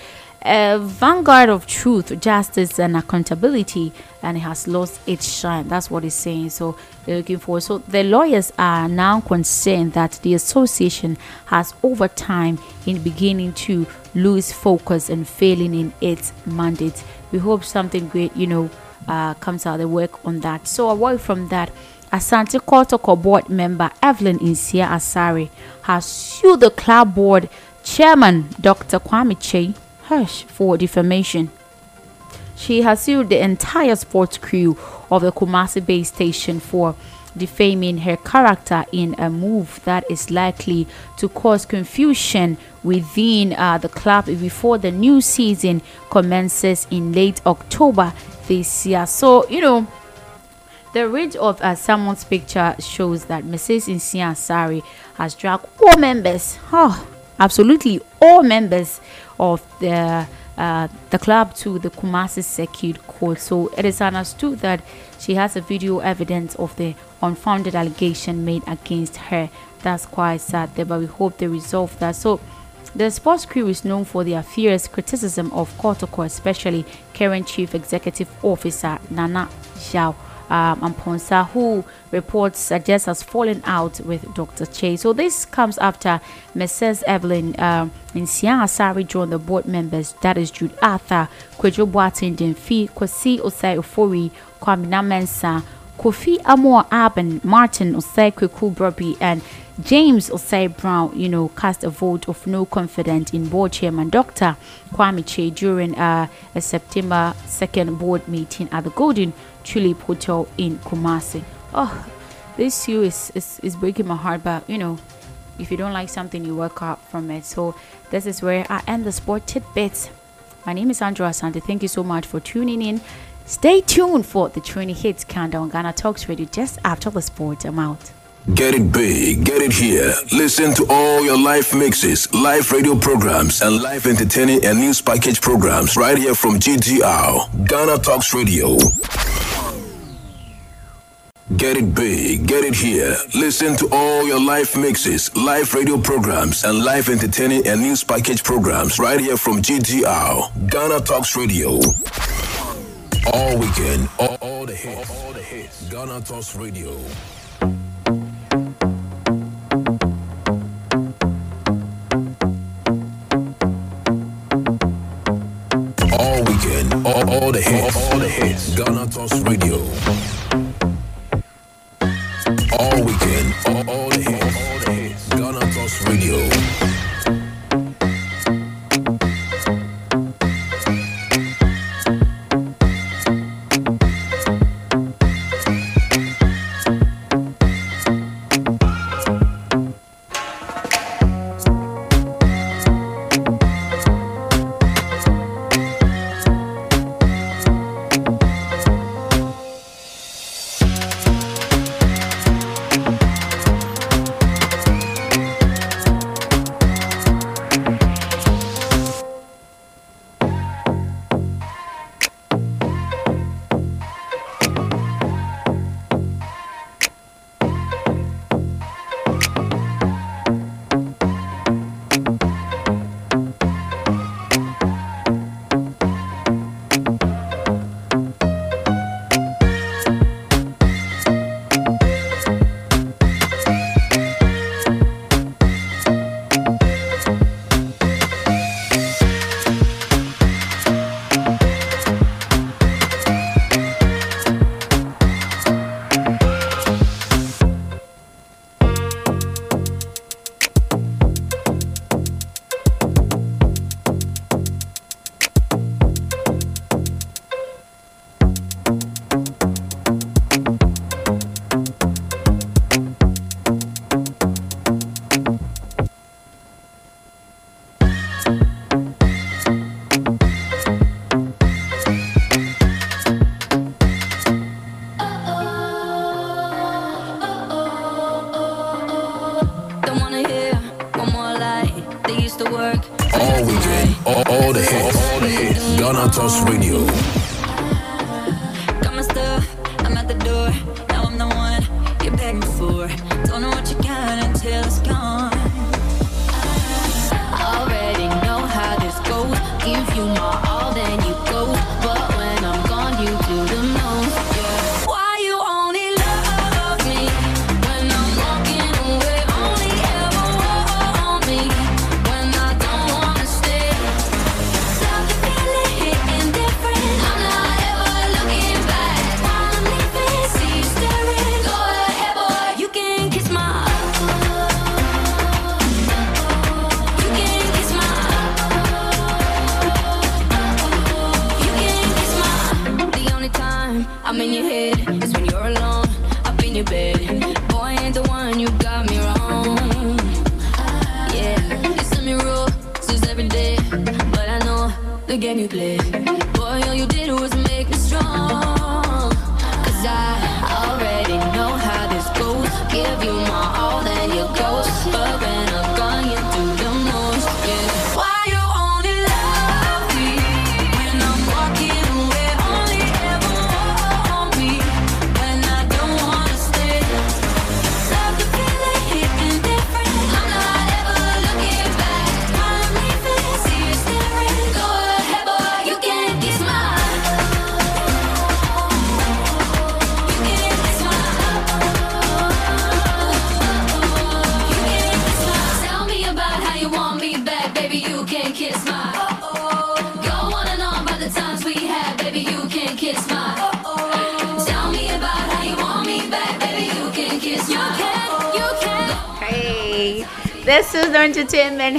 a vanguard of truth, justice, and accountability, and it has lost its shine. That's what it's saying. So they're looking for. So the lawyers are now concerned that the association has, over time, in beginning to lose focus and failing in its mandate. We hope something great, you know, uh, comes out the work on that. So away from that. Asante Kotoko board member Evelyn Insia Asari has sued the club board chairman Dr. Kwame Che Hush for defamation. She has sued the entire sports crew of the Kumasi Bay station for defaming her character in a move that is likely to cause confusion within uh, the club before the new season commences in late October this year. So, you know, the read of uh, someone's picture shows that Mrs. Insia Sari has dragged all members, oh, absolutely all members of the uh, the club to the Kumasi Circuit Court. So it is understood that she has a video evidence of the unfounded allegation made against her. That's quite sad there, but we hope they resolve that. So the sports crew is known for their fierce criticism of Kotoko, especially current Chief Executive Officer Nana Yaw um, Amponsah, who reports suggests has fallen out with Dr. Che. So this comes after Mrs. Evelyn um, Asari joined the board members. That is Jude Arthur, Kwejo Boatin Denfi, Kwasi Osai Ofori, Kwamina Mensa, Kofi Amor Aben, Martin Osai Kweku Broby, and James Osei Brown, you know, cast a vote of no confidence in board chairman Dr. Kwame Che during uh, a September 2nd board meeting at the Golden Tulip Hotel in Kumasi. Oh, this you is, is, is breaking my heart, but you know, if you don't like something, you work up from it. So, this is where I end the sport tidbits. My name is Andrew Asante. Thank you so much for tuning in. Stay tuned for the 20 hits countdown Ghana Talks Radio just after the sport. I'm out. Get it big, get it here. Listen to all your live mixes, live radio programs, and live entertaining and news package programs right here from GTR, Ghana Talks Radio. Get it big, get it here. Listen to all your live mixes, live radio programs, and live entertaining and news package programs right here from GTR, Ghana Talks Radio. All weekend, all, all the hits, all the hits. Ghana Talks Radio. All weekend, all, all the hits, all, all the hits. Ghana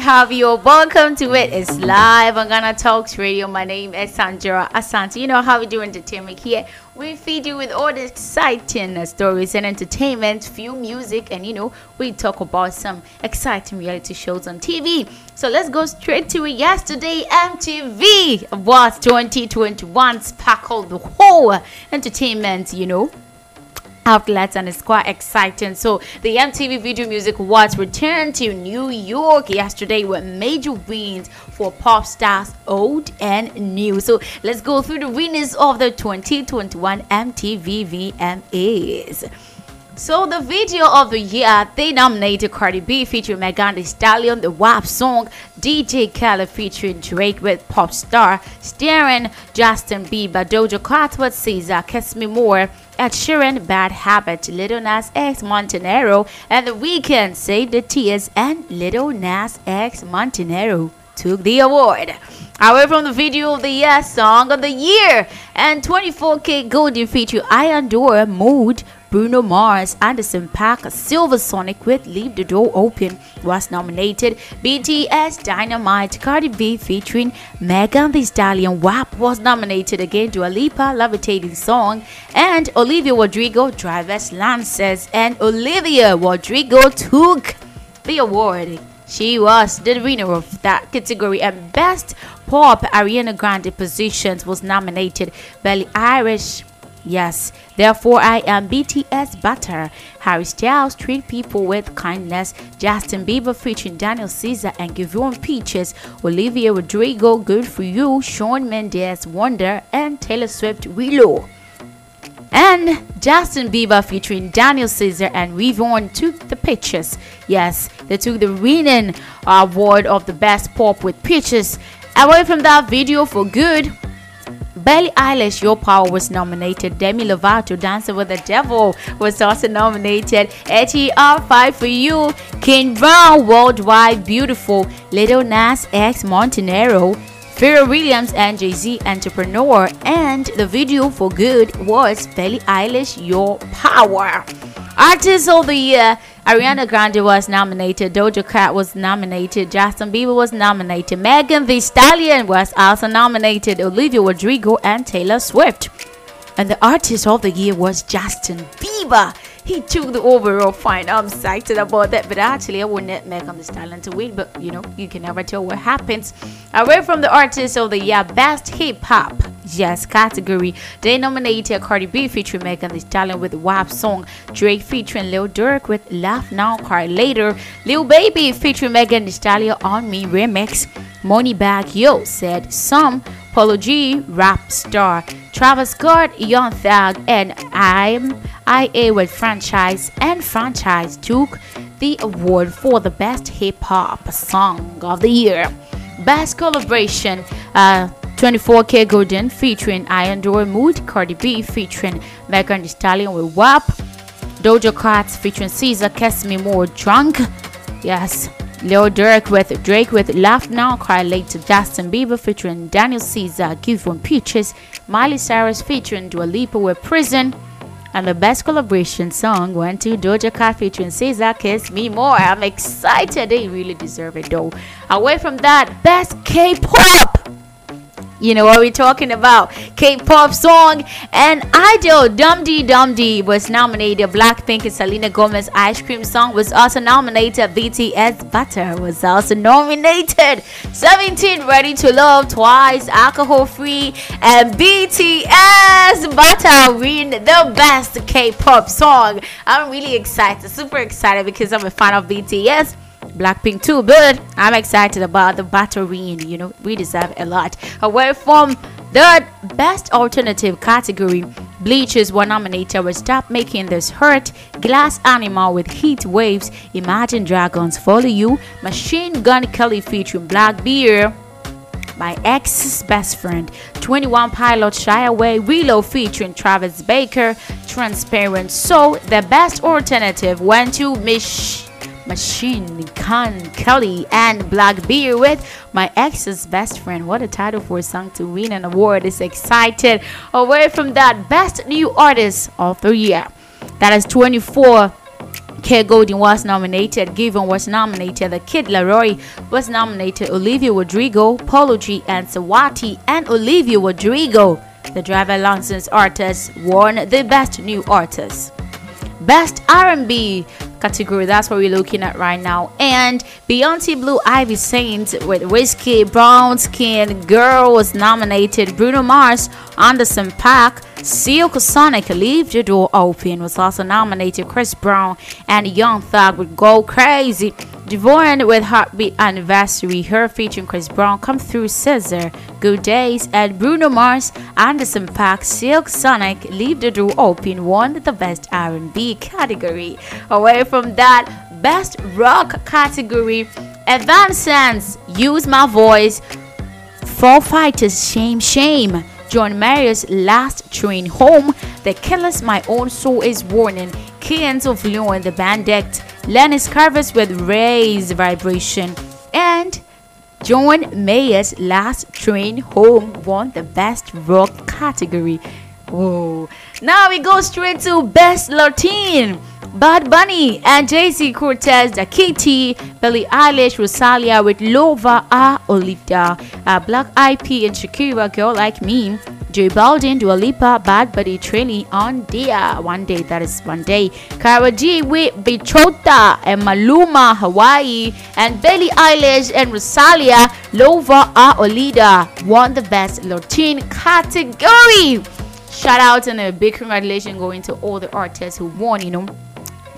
Hub. You're welcome to it. It's live on Ghana Talks Radio. My name is Sandra Asante. You know how we do entertainment here. We feed you with all the exciting stories and entertainment, few music, and you know, we talk about some exciting reality shows on TV. So let's go straight to it. Yesterday, MTV Awards 2021 sparkled the whole entertainment, you know, outlets and it's quite exciting. So the MTV Video Music Awards returned to New York yesterday with major wins for pop stars old and new. So let's go through the winners of the 2021 MTV VMAs. So the video of the year, they nominated Cardi B featuring Megan Thee Stallion, the WAP song, DJ Khaled featuring Drake with pop star, starring Justin Bieber, Doja Cat with SZA, Kiss Me More, Ed Sheeran, Bad Habit, Lil Nas X, Montero, and The Weeknd, Save the Tears, and Lil Nas X, Montero took the award. Away from the video of the year, song of the year, and 24kGoldn feature Iann Dior Mood. Bruno Mars, Anderson Paak, Silk Sonic with Leave the Door Open was nominated. BTS Dynamite, Cardi B featuring Megan Thee Stallion WAP was nominated again. Dua Lipa, Levitating Song, and Olivia Rodrigo, Driver's Lances, and Olivia Rodrigo took the award. She was the winner of that category and Best Pop Ariana Grande positions was nominated. Billie Eilish, yes. Therefore, I am BTS Butter. Harry Styles treat people with kindness. Justin Bieber featuring Daniel Caesar and Giveon Peaches. Olivia Rodrigo, Good for You. Shawn Mendes, Wonder, and Taylor Swift, Willow. And Justin Bieber featuring Daniel Caesar and Giveon took the pictures. Yes, they took the winning award of the best pop with pictures. Away from that video for good, Billie Eilish, Your Power was nominated. Demi Lovato, Dancing with the Devil was also nominated. HER5 for You, Kane Brown, Worldwide Beautiful, Lil Nas X, Montero, Pharrell Williams and Jay Z Entrepreneur, and the video for good was Billie Eilish Your Power. Artist of the Year Ariana Grande was nominated, Doja Cat was nominated, Justin Bieber was nominated, Megan Thee Stallion was also nominated, Olivia Rodrigo and Taylor Swift. And the artist of the year was Justin Bieber. He took the overall fine. I'm excited about that. But actually, I wouldn't make him the talent to win. But you know, you can never tell what happens. Away from the artist of the year, best hip hop yes category, they nominated Cardi B featuring Megan Thee Stallion with WAP song, Drake featuring Lil Durk with Laugh Now, Cry Later, Lil Baby featuring Megan Thee Stallion on Me remix. Moneybag Yo said some Polo G, rap star, Travis Scott, Young Thug, and I'm IA with franchise and franchise took the award for the best hip hop song of the year. Best collaboration, uh, 24kGoldn featuring Iann Dior Mood, Cardi B featuring Megan Thee Stallion with WAP, Doja Cat featuring SZA, Kiss Me More Drunk, yes, Lil Durk with Drake with Laugh Now, Cry Later, Justin Bieber featuring Daniel Caesar, Giveon Peaches, Miley Cyrus featuring Dua Lipa with Prison, and the best collaboration song went to Doja Cat featuring SZA, Kiss Me More. I'm excited. They really deserve it though. Away from that, best K-pop. You know what we're talking about? K-pop song and Idol Dum Dee Dum Dee was nominated. Blackpink and Selena Gomez Ice Cream song was also nominated. BTS Butter was also nominated. 17 Ready to Love Twice, Alcohol Free, and BTS Butter win the best K-pop song. I'm really excited, super excited because I'm a fan of BTS. Blackpink too, but I'm excited about the Batterine. You know, we deserve a lot. Away from the best alternative category, Bleachers were nominated with Stop Making This Hurt, Glass Animal with Heat Waves, Imagine Dragons Follow You, Machine Gun Kelly featuring blackbear. My ex's best friend, 21 Pilot Shy Away, Reload featuring Travis Barker, Transparent. So, the best alternative went to Mish. Machine Gun Kelly and blackbear with my ex's best friend. What a title for a song to win an award! Is excited. Away from that, best new artist of the year. That is 24 K Golden was nominated, Given was nominated, The Kid Laroi was nominated, Olivia Rodrigo, Polo G, and Saweetie, and Olivia Rodrigo, the driver license artist, won the Best New Artist. Best R&B category. That's what we're looking at right now. And Beyonce Blue Ivy Saint with Wizkid Brown Skin Girl was nominated. Bruno Mars, Anderson Paak, Silk Sonic, Leave Your Door Open was also nominated. Chris Brown and Young Thug with Go Crazy. Giveon with Heartbreak Anniversary, H.E.R. featuring Chris Brown, Come Through SZA, Good Days, and Bruno Mars, Anderson Paak, Silk Sonic, Leave the Door Open won the Best R&B category. Away from that, Best Rock category, Evanescence, Use My Voice, Foo Fighters, Shame Shame, John Mayer's Last Train Home, The Killers, My Own Soul is Warning, Kings of Leon, The Bandit, Lenny Kravitz with Raise Vibration, and John Mayer's Last Train Home won the Best Rock category. Whoa. Now we go straight to Best Latin. Bad Bunny and Jhay Cortez, KT, Billie Eilish, Rosalia with Lova A Olivia, uh, Black Eyed Peas and Shakira, Girl Like Me, J Balvin, Dua Lipa, Bad Bunny, Trini on Dia, One Day, that is one day, Karol G with Bichota and Maluma, Hawaii, and Billie Eilish and Rosalia, Lova Olida won the Best Latin category. Shout out and a big congratulations going to all the artists who won, you know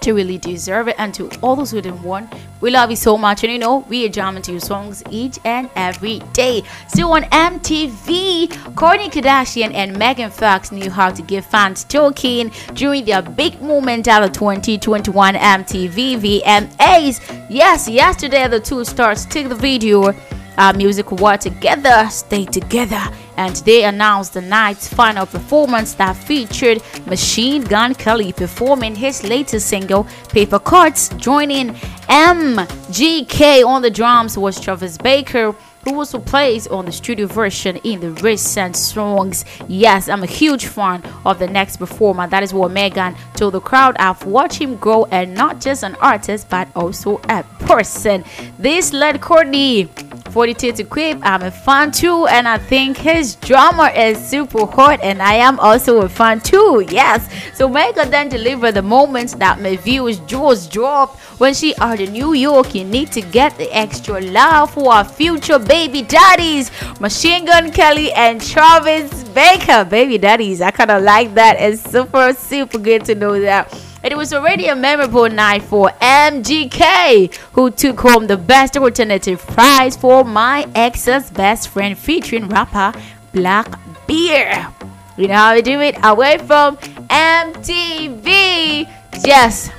to really deserve it. And to all those who didn't want we love you so much. And you know we are jamming to your songs each and every day. Still on mtv Kourtney kardashian and megan fox knew how to give fans talking during their big moment at the 2021 mtv vmas yes yesterday the two stars took the video uh, music award together stay together and they announced the night's final performance that featured Machine Gun Kelly performing his latest single, Paper Cuts. Joining MGK on the drums was Travis Barker who also plays on the studio version in the recent songs. Yes, I'm a huge fan of the next performer. That is what Megan told the crowd. I've watched him grow and not just an artist but also a person. This led Kourtney 42 to quip. I'm a fan too, and I think his drama is super hot, and I am also a fan too. Yes, so Megan then delivered the moments that my viewers' jaws drop when she in New York. You need to get the extra love for our future baby daddies, Machine Gun Kelly and Travis Barker. Baby daddies, I kind of like that. It's super, super good to know that. It was already a memorable night for MGK, who took home the Best Alternative Prize for My Ex's Best Friend featuring rapper Black Bear. You know how we do it? Away from MTV. Yes.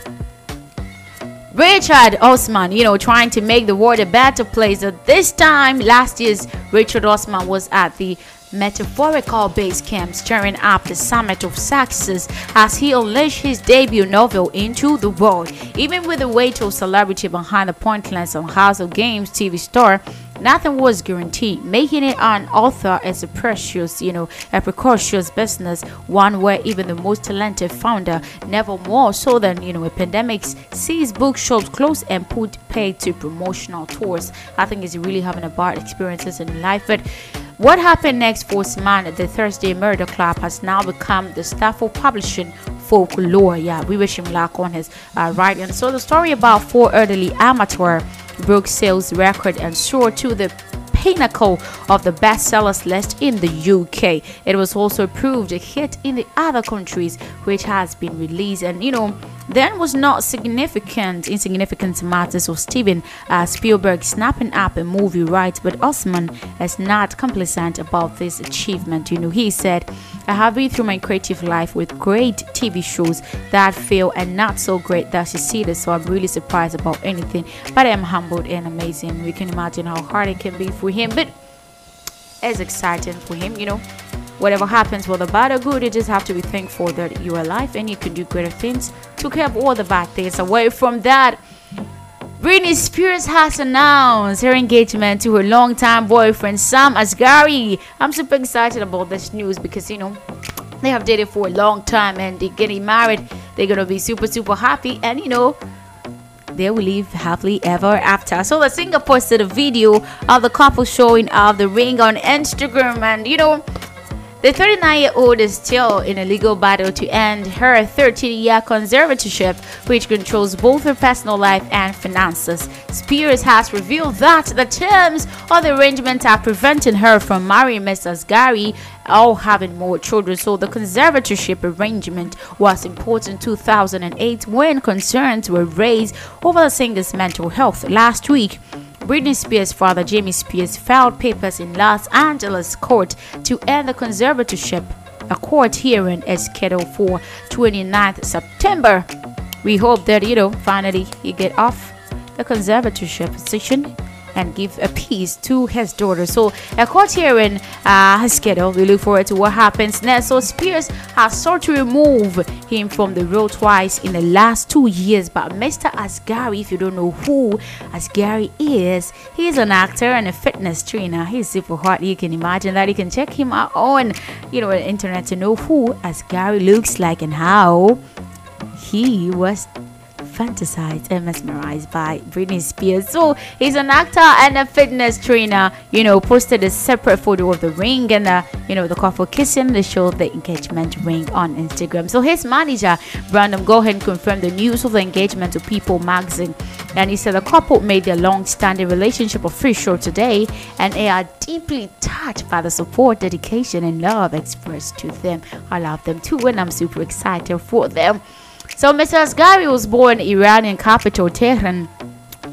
Richard Osman, you know, trying to make the world a better place. So this time, last year's Richard Osman was at the metaphorical base camp stirring up the summit of success as he unleashed his debut novel into the world. Even with the weight of celebrity behind the pointless on House of Games TV star, nothing was guaranteed. Making it an author is a precious, you know, a precocious business, one where even the most talented founder never more so than, you know, a pandemic sees bookshops close and put paid to promotional tours. I think he's really having a bad experiences in life, but what happened next for Osman, the Thursday Murder Club, has now become the staff of publishing folklore. Yeah, we wish him luck on his uh, writing. So the story about four elderly amateur broke sales record and soared to the pinnacle of the bestsellers list in the UK. It was also proved a hit in the other countries which has been released and you know then was not significant insignificant matters of Steven uh, Spielberg snapping up a movie right but Osman is not complacent about this achievement. You know he said I have been through my creative life with great TV shows that fail and not so great that succeeded so I'm really surprised about anything but I am humbled and amazing. We can imagine how hard it can be for him but it's exciting for him you know whatever happens, whether bad or good, you just have to be thankful that you're alive and you can do greater things to keep all the bad things away from that. Britney Spears has announced her engagement to her longtime boyfriend Sam Asghari. I'm super excited about this news because you know they have dated for a long time and they're getting married they're gonna be super super happy and you know they will live happily ever after. So the singer posted a video of the couple showing off the ring on Instagram, and you know, the 39 year old is still in a legal battle to end her 13 year conservatorship, which controls both her personal life and finances. Spears has revealed that the terms of the arrangement are preventing her from marrying Mr. Asghari or having more children. So the conservatorship arrangement was important in 2008 when concerns were raised over the singer's mental health. Last week, Britney Spears' father, Jamie Spears, filed papers in Los Angeles court to end the conservatorship. A court hearing is scheduled for 29th September. We hope that, you know, finally he get off the conservatorship position and give a peace to his daughter. So a court hearing uh, is scheduled. We look forward to what happens next. So Spears has sought to remove him from the role twice in the last two years. But Mr. Asghari, if you don't know who Asghari is, he's an actor and a fitness trainer. He's super hot. You can imagine that. You can check him out on, you know, the internet to know who Asghari looks like and how he was fantasized and mesmerized by Britney Spears. So he's an actor and a fitness trainer. You know, posted a separate photo of the ring and uh, you know the couple kissing to show the engagement ring on Instagram. So his manager Brandon Cohen confirmed the news of the engagement to People magazine, and he said the couple made their long-standing relationship official today, and they are deeply touched by the support, dedication, and love expressed to them. I love them too, and I'm super excited for them. So Mr. Asghari was born in Iranian capital Tehran,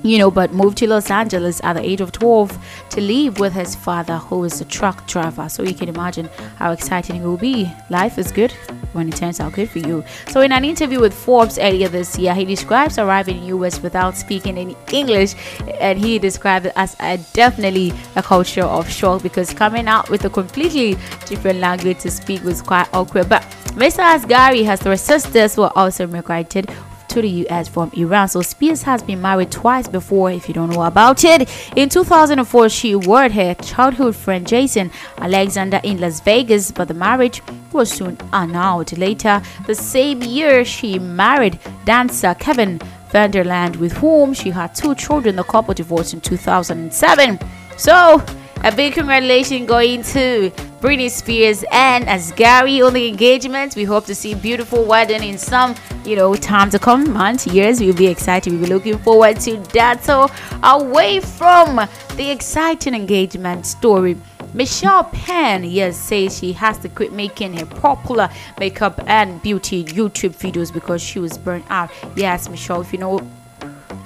you know, but moved to Los Angeles at the age of 12 to live with his father, who is a truck driver. So you can imagine how exciting it will be. Life is good when it turns out good for you. So in an interview with Forbes earlier this year, he describes arriving in the US without speaking any English, and he described it as a definitely a culture of shock because coming out with a completely different language to speak was quite awkward. But Mr. Asghari has three sisters who are also immigrated to the US from Iran. So Spears has been married twice before, if you don't know about it. In 2004, she married her childhood friend Jason Alexander in Las Vegas, but the marriage was soon annulled. Later, the same year, she married dancer Kevin Federline, with whom she had two children. The couple divorced in 2007. So, a big congratulations going to Britney Spears and Asghari on the engagement. We hope to see beautiful wedding in some, you know, time to come, months, years. We'll be excited. We'll be looking forward to that. So, away from the exciting engagement story. Michelle Phan, yes, says she has to quit making her popular makeup and beauty YouTube videos because she was burnt out. Yes, Michelle, if you know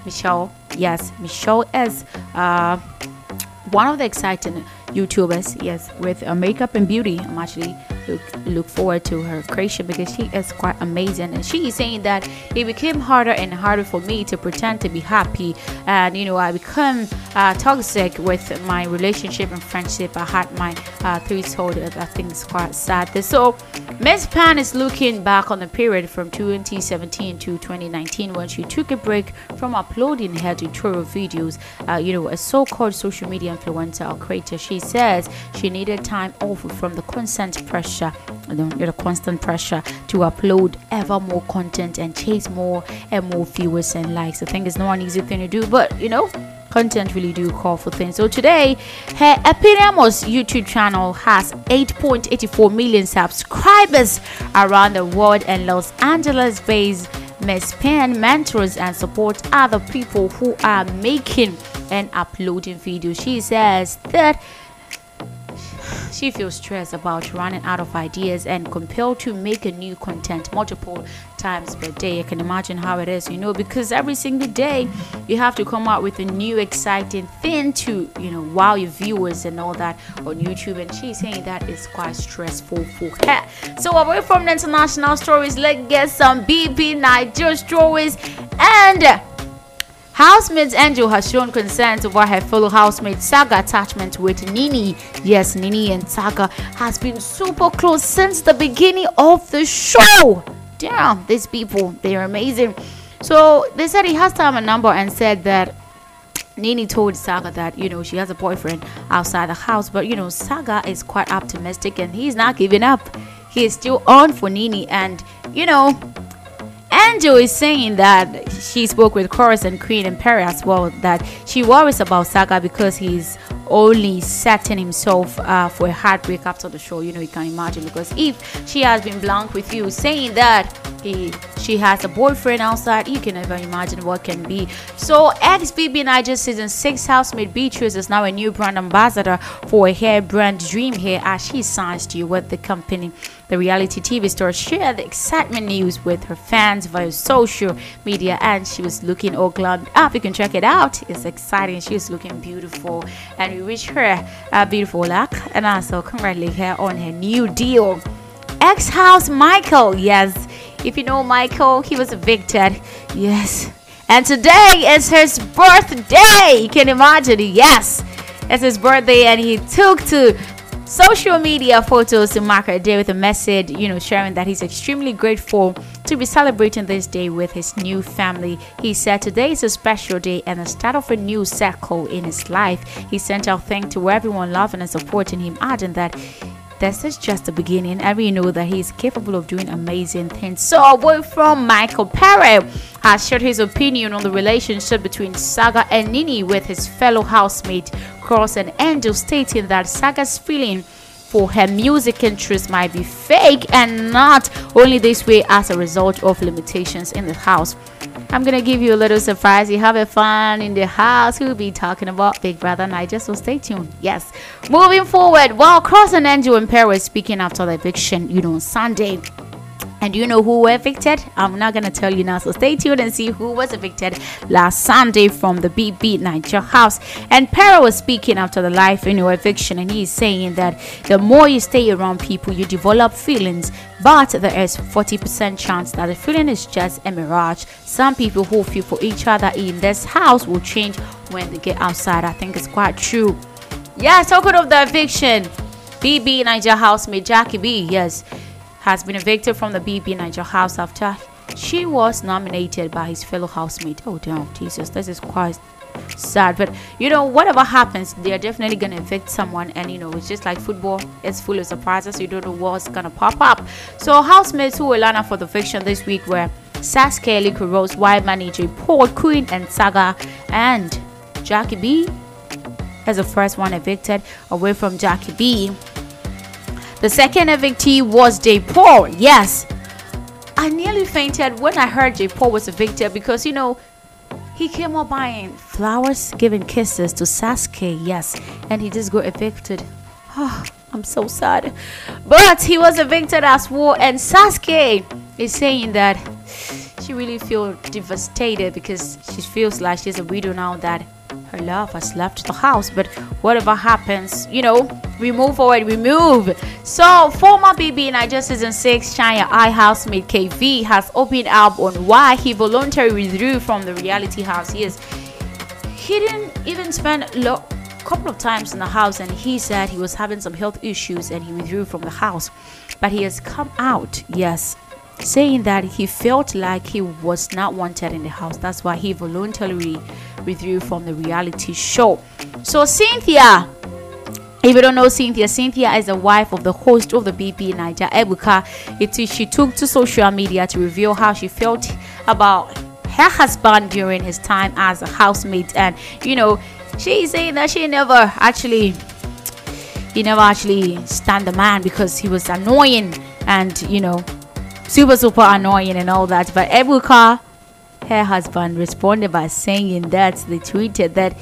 Michelle, yes, Michelle is uh, one of the exciting YouTubers, yes, with uh, makeup and beauty. I'm actually look, look forward to her creation because she is quite amazing. And she is saying that it became harder and harder for me to pretend to be happy, and you know, I become uh, toxic with my relationship and friendship. I had my uh, threshold. I think it's quite sad. So, Miss Phan is looking back on the period from 2017 to 2019 when she took a break from uploading her tutorial videos. Uh, you know, a so-called social media influencer or creator. She says she needed time off from the constant pressure, know, the constant pressure to upload ever more content and chase more and more viewers and likes. I think it's not an easy thing to do, but you know, content really do call for things. So today, her Epidemos YouTube channel has 8.84 million subscribers around the world, and Los Angeles-based Miss Phan mentors and supports other people who are making and uploading videos. She says that she feels stressed about running out of ideas and compelled to make a new content multiple times per day. I can imagine how it is, you know, because every single day you have to come out with a new exciting thing to, you know, wow your viewers and all that on YouTube. And she's saying that is quite stressful for her. So away from the international stories, let's get some BB Naija stories and Housemate Angel has shown concerns over her fellow housemate Saga attachment with Nini. Yes, Nini and Saga has been super close since the beginning of the show. Damn, these people, they're amazing. So they said he has to have a number and said that Nini told Saga that you know she has a boyfriend outside the house, but you know Saga is quite optimistic and he's not giving up. He is still on for Nini, and you know Angel is saying that she spoke with Cross and Queen and Pere as well that she worries about Saga because he's only setting himself uh, for a heartbreak after the show. You know, you can imagine because if she has been blunt with you saying that he, she has a boyfriend outside, you can never imagine what can be. So, ex BB Naija season 6 housemate Beatrice is now a new brand ambassador for a hair brand Dream Hair as she signs to you with the company. The reality TV star shared the excitement news with her fans via social media and she was looking all glammed up. You can check it out. It's exciting. She was looking beautiful and we wish her a beautiful luck and also congratulate her on her new deal. Ex house Michael, yes. If you know Michael, he was evicted. Yes. And today is his birthday. You can imagine. Yes. It's his birthday and he took to social media photos to mark her day with a message, you know, sharing that he's extremely grateful to be celebrating this day with his new family. He said today is a special day and the start of a new cycle in his life. He sent out thanks to everyone loving and supporting him, adding that this is just the beginning and we know that he is capable of doing amazing things. So, away from Michael Pere has shared his opinion on the relationship between Saga and Nini with his fellow housemate Cross and Angel, stating that Saga's feeling for her music interest might be fake and not only this way as a result of limitations in the house. I'm gonna give you a little surprise. You have a fun in the house. We'll be talking about Big Brother Naija, so stay tuned. Yes. Moving forward, while Cross and Angel and Pere were speaking after the eviction, you know, Sunday. And you know who were evicted? I'm not gonna tell you now, so stay tuned and see who was evicted last Sunday from the BB Naija house. And Pere was speaking after the life in your eviction, and he's saying that the more you stay around people, you develop feelings, but there is 40% chance that the feeling is just a mirage. Some people who feel for each other in this house will change when they get outside. I think it's quite true. Yeah, talking of the eviction, BB Naija housemate Jackie B, yes, has been evicted from the BB Naija house after she was nominated by his fellow housemate. Oh, damn, Jesus, this is quite sad. But you know, whatever happens, they're definitely gonna evict someone, and you know, it's just like football, it's full of surprises. You don't know what's gonna pop up. So, housemates who were lined for the eviction this week were Saskay Lico Rose, Wild Manager, Paul Queen, and Saga, and Jackie B as the first one evicted away from Jackie B. The second evictee was J. Paul. Yes. I nearly fainted when I heard J. Paul was evicted because, you know, he came up buying flowers, giving kisses to Saskay. Yes. And he just got evicted. Oh, I'm so sad. But he was evicted as well. And Saskay is saying that she really feels devastated because she feels like she's a widow now that her love has left the house. But whatever happens, you know, we move forward, we move. So, former BB Naija season 6 Shine Ya Eye housemate Kayvee has opened up on why he voluntarily withdrew from the reality house. Yes, he didn't even spend lo- couple of times in the house and he said he was having some health issues and he withdrew from the house but he has come out yes saying that he felt like he was not wanted in the house. That's why he voluntarily withdrew from the reality show. So, Cynthia. If you don't know Cynthia, Cynthia is the wife of the host of the BB Naija Ebuka. It is she took to social media to reveal how she felt about her husband during his time as a housemate, and you know, she's saying that she never actually, he never actually stand the man because he was annoying and you know super super annoying and all that but ebuka her husband responded by saying that they tweeted that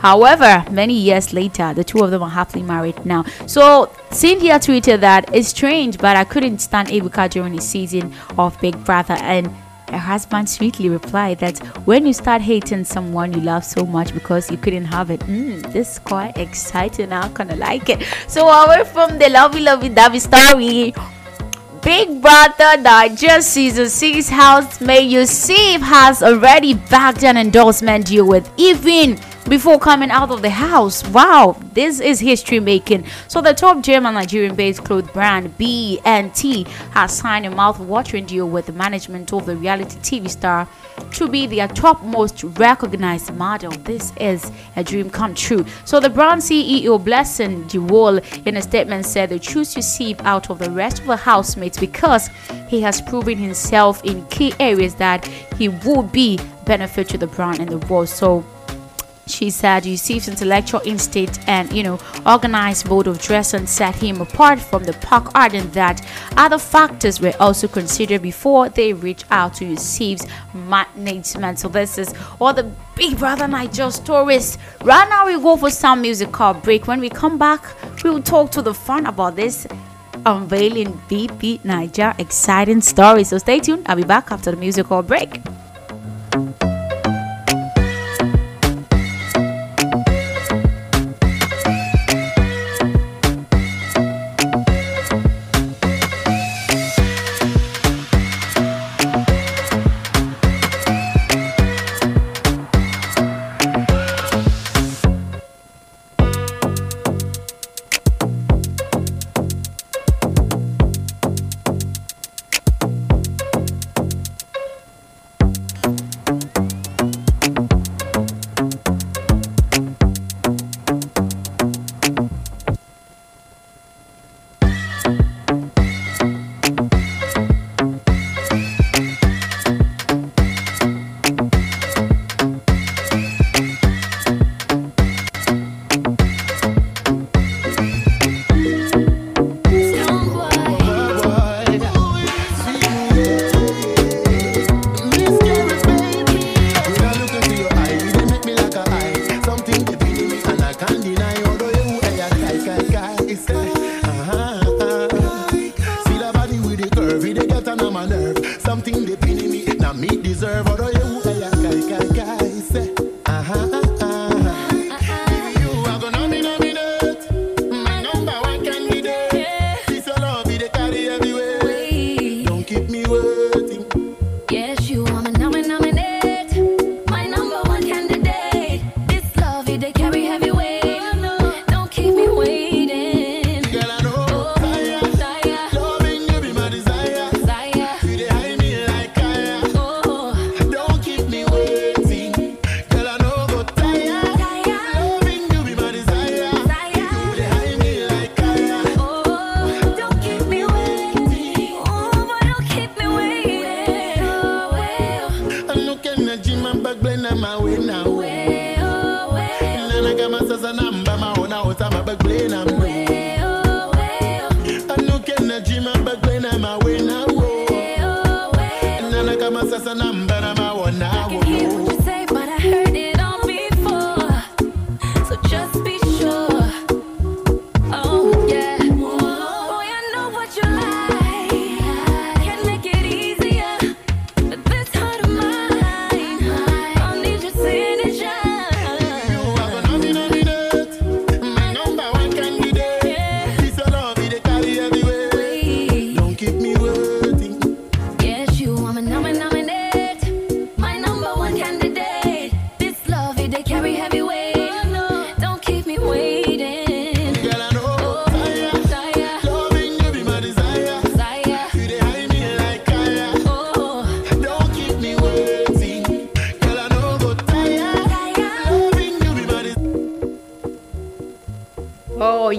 However, many years later, the two of them are happily married now. So, Cynthia tweeted that it's strange, but I couldn't stand Ebuka during the season of Big Brother. And her husband sweetly replied that when you start hating someone you love so much because you couldn't have it, mm, this is quite exciting. I kind of like it. So, away from the lovey, lovey, dovey story. Big Brother Naija Season 6 housemate Yusuf has already backed an endorsement deal with Even before coming out of the house. Wow, this is history making. So the top German Nigerian-based clothes brand B&T has signed a mouth-watering deal with the management of the reality TV star to be their top most recognized model. This is a dream come true. So the brand CEO Blessing Dewall in a statement said they choose to see out of the rest of the housemates because he has proven himself in key areas that he would be benefit to the brand and the world. So she said Yusuf's intellectual instinct and you know organized mode of dressing set him apart from the park ardent that other factors were also considered before they reached out to Yusuf's management. So this is all the Big Brother Naija stories. Right now we go for some musical break. When we come back, we will talk to the fun about this unveiling BB Naija exciting story. So stay tuned. I'll be back after the musical break.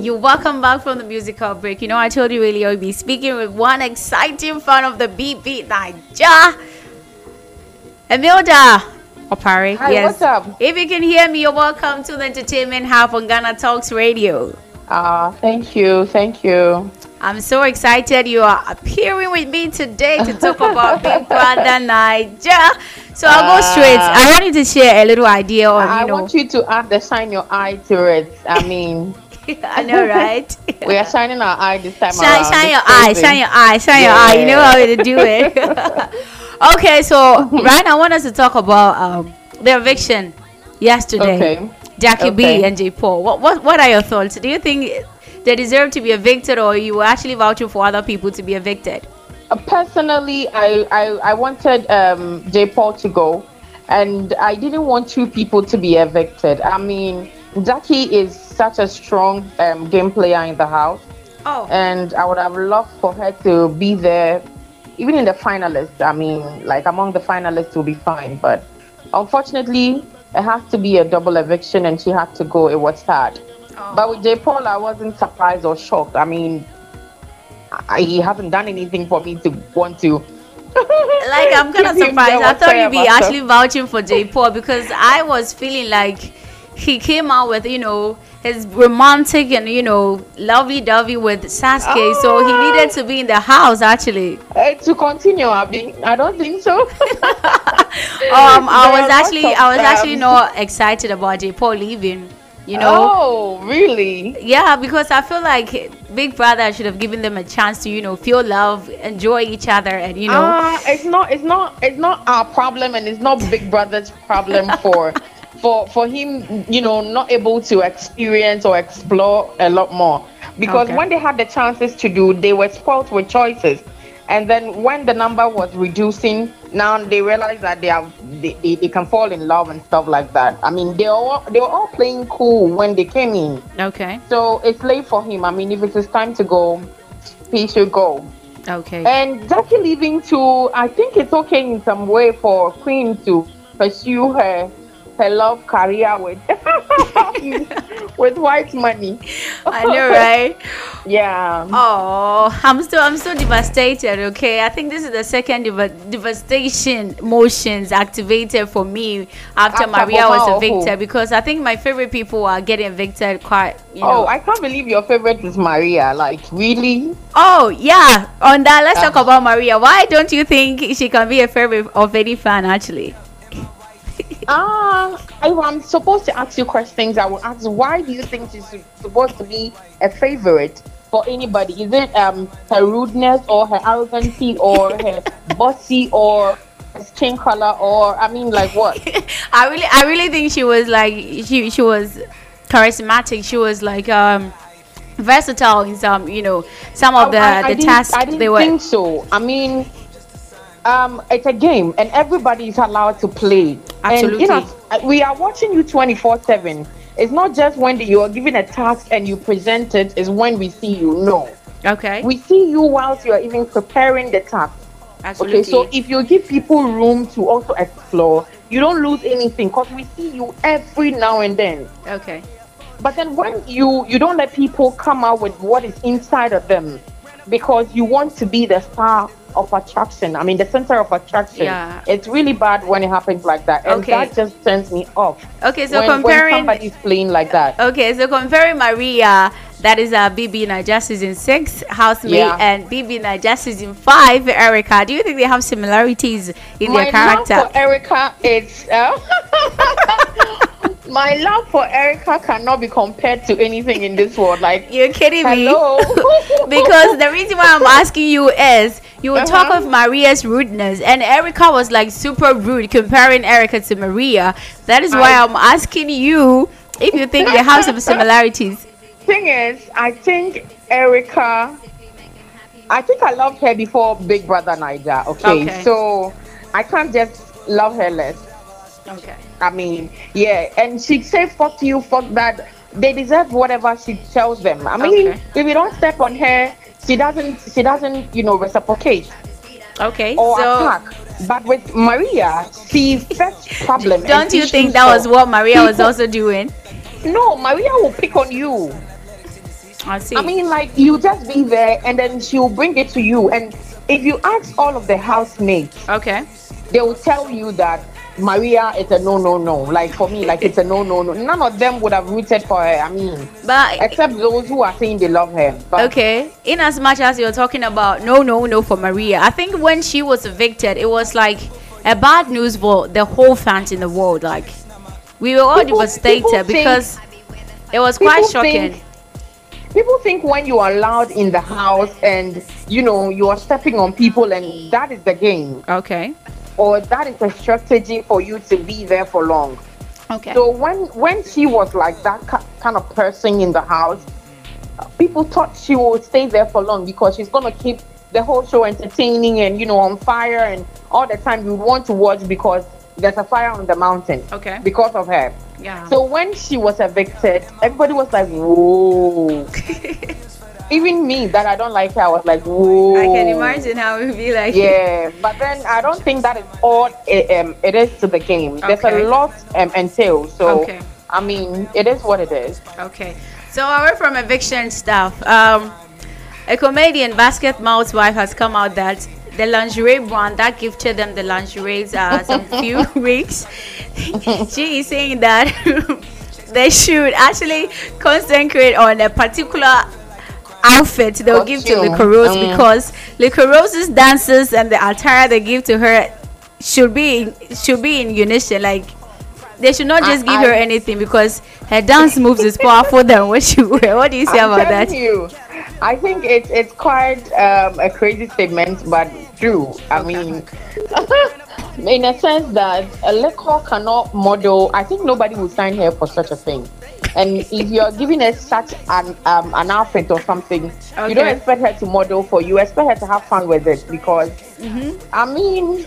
You welcome back from the musical break. You know, I told you earlier we'll be speaking with one exciting fan of the BB Naija, Emilda Opari. Hi, yes. what's up? If you can hear me, you're welcome to the Entertainment Hub on Ghana Talks Radio. Ah, thank you, thank you. I'm so excited you are appearing with me today to talk about Big Brother Naija. So I'll go straight. I wanted to share a little idea on, I you know, want you to add the shine your eye to it. I mean, I know, right? we are shining our eye this time shine, around. shine your eye, shine your eye, shine your eye. You know how to do it. okay, so Ryan, I want us to talk about um, the eviction yesterday. Okay. Jackie B and J Paul. What, what what are your thoughts? Do you think they deserve to be evicted, or you were actually vouching for other people to be evicted? Uh, Personally, I, I, I wanted um, J. Paul to go. and I didn't want two people to be evicted. I mean, Jackie is such a strong um, game player in the house. Oh. And I would have loved for her to be there, even in the finalists. I mean, like among the finalists will be fine. But unfortunately, it has to be a double eviction and she had to go. It was sad. But with J. Paul, I wasn't surprised or shocked. I mean, I, he hasn't done anything for me to want to. like I'm kind of surprised. I thought you'd be actually vouching for J. Paul because I was feeling like he came out with you know his romantic and you know lovely dovey with Saskay, so he needed to be in the house actually. Uh, to continue, Abby, I don't think so. Um, I was actually I was actually not excited about J. Paul leaving. You know. Oh, really? Yeah, because I feel like Big Brother should have given them a chance to, you know, feel love, enjoy each other, and you know. Uh, it's not it's not it's not our problem and it's not Big Brother's problem for for for him, you know, not able to experience or explore a lot more. Because Okay. when they had the chances to do, they were spoiled with choices. And then when the number was reducing, now they realize that they have they, they, they can fall in love and stuff like that. I mean they all they were all playing cool when they came in. Okay. So it's late for him. I mean if it is time to go, he should go. Okay. And Jackie leaving too, I think it's okay in some way for Queen to pursue her her love career with with Whitemoney. I know, right? Yeah. Oh, I'm still I'm so devastated. Okay, I think this is the second deva- devastation motions activated for me after, After Maria was evicted because I think my favorite people are getting evicted quite. You oh, know. Oh, I can't believe your favorite is Maria. Like really? Oh yeah, on that let's talk about Maria. Why don't you think she can be a favorite of any fan actually? Ah, if I'm supposed to ask you questions, I will ask why do you think she's supposed to be a favorite for anybody? Is it um her rudeness or her arrogancy or her bossy or skin color or I mean like what? I really I really think she was like she she was charismatic. She was like um versatile in some you know some of the I- I the tasks I didn't they were. I think so. I mean, um, it's a game, and everybody is allowed to play. And you know, we are watching you twenty four seven. It's not just when you are given a task and you present it, it. Is when we see you. No, Okay. we see you whilst you are even preparing the task. Absolutely. Okay, so if you give people room to also explore, you don't lose anything because we see you every now and then. Okay. But then when you you don't let people come out with what is inside of them because you want to be the star of attraction. I mean the center of attraction. Yeah. It's really bad when it happens like that. And Okay. that just turns me off. Okay, so when, comparing- when somebody's playing like that. Okay, so comparing Maria, that is uh, BB Naija season six housemate, Yeah. and BB Naija season five, Erica. Do you think they have similarities in my their character? love for Erica is uh, my love for Erica cannot be compared to anything in this world. Like You're kidding hello. me? because the reason why I'm asking you is you will talk Uh-huh. of Maria's rudeness, and Erica was like super rude comparing Erica to Maria. That is why I- I'm asking you if you think they have some similarities. thing is, I think Erica. I think I loved her before Big Brother Naija. Okay, Okay. so I can't just love her less. Okay. I mean, yeah, and she say fuck you, fuck that. They deserve whatever she tells them. I mean, Okay. if you don't step on her, she doesn't. She doesn't, you know, reciprocate Okay. or so attack. But with Maria, she fetch problem. don't you think that was what Maria was also doing? No, Maria will pick on you. I see. I mean, like you just be there, and then she'll bring it to you. And if you ask all of the housemates, okay, they will tell you that Maria it's a no, no, no. Like for me, like it's a no, no, no. None of them would have rooted for her. I mean, but except those who are saying they love her. But okay in as much as you're talking about no no no for maria i think when she was evicted it was like a bad news for the whole fans in the world like we were all People- devastated people think- because it was quite shocking think- people think when you are allowed in the house and you know you are stepping on people, and that is the game. Okay. Or that is a strategy for you to be there for long. Okay. So when when she was like that kind of person in the house, people thought she would stay there for long because she's gonna keep the whole show entertaining and you know on fire and all the time you want to watch because there's a fire on the mountain. Okay. Because of her. Yeah. So when she was evicted, everybody was like, "Whoa." Even me, that I don't like her, I was like, "Whoa." I can imagine how it would be like. Yeah, but then I don't think that is all it, um, it is to the game. There's a lot um, entailed. So Okay. I mean, it is what it is. Okay. So away from eviction stuff, um, a comedian Basketmouth's wife has come out that the lingerie brand that gifted them the lingeries uh, some few weeks. she is saying that they should actually concentrate on a particular outfit they'll give to. Liquorose Mm. because Liquorose's dances and the attire they give to her should be in, should be in unison. Like they should not I- just give I- her anything because her dance moves is powerful than what she wear. What do you say I'm about that? You, I think it's it's quite um, a crazy statement, but true. I mean, in a sense that a liquor cannot model. I think nobody will sign her for such a thing. And if you're giving her such an um, an outfit or something, you don't expect her to model for you. Expect her to have fun with it because, I mean,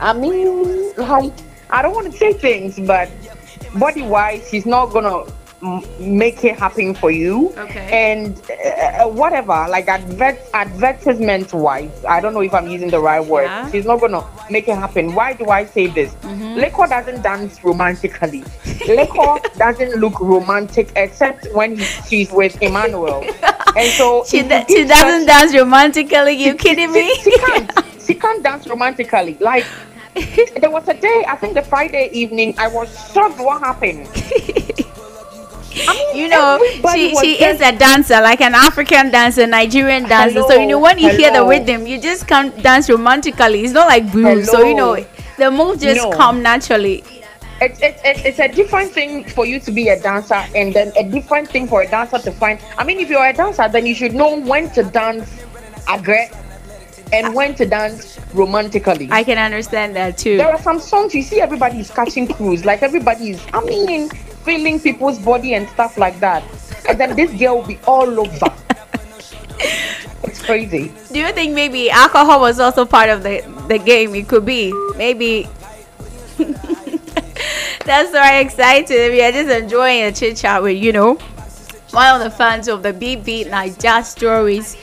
I mean, like I don't want to say things, but body wise, she's not gonna make it happen for you. Okay. And uh, uh, whatever, like advert advertisement wise, I don't know if I'm using the right word. Yeah. She's not gonna make it happen. Why do I say this? Mm-hmm. Liquor doesn't dance romantically. Liquor doesn't look romantic except when she's with Emmanuel. And so She, she doesn't such- dance romantically. You kidding me? she, she can't. She can't dance romantically. Like there was a day, I think the Friday evening, I was shocked what happened. You know, she she is a dancer, like an African dancer, Nigerian dancer. so you know when you hear the rhythm, you just can't dance romantically. It's not like blues. So you know the moves just No. come naturally. It's, it's, it's, it's a different thing for you to be a dancer and then a different thing for a dancer to find. I mean, if you're a dancer, then you should know when to dance aggressive and when to dance romantically. I can understand that too. There are some songs you see everybody is catching cruise, like everybody is, I mean, feeling people's body and stuff like that. And then this girl will be all over. it's crazy. Do you think maybe alcohol was also part of the the game? It could be. Maybe. That's why I'm exciting. We are just enjoying a chit chat with you know one of the fans of the BB Naija stories.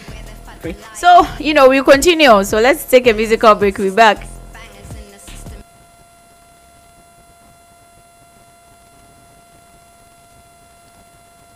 So you know we continue. So let's take a musical break. Be back.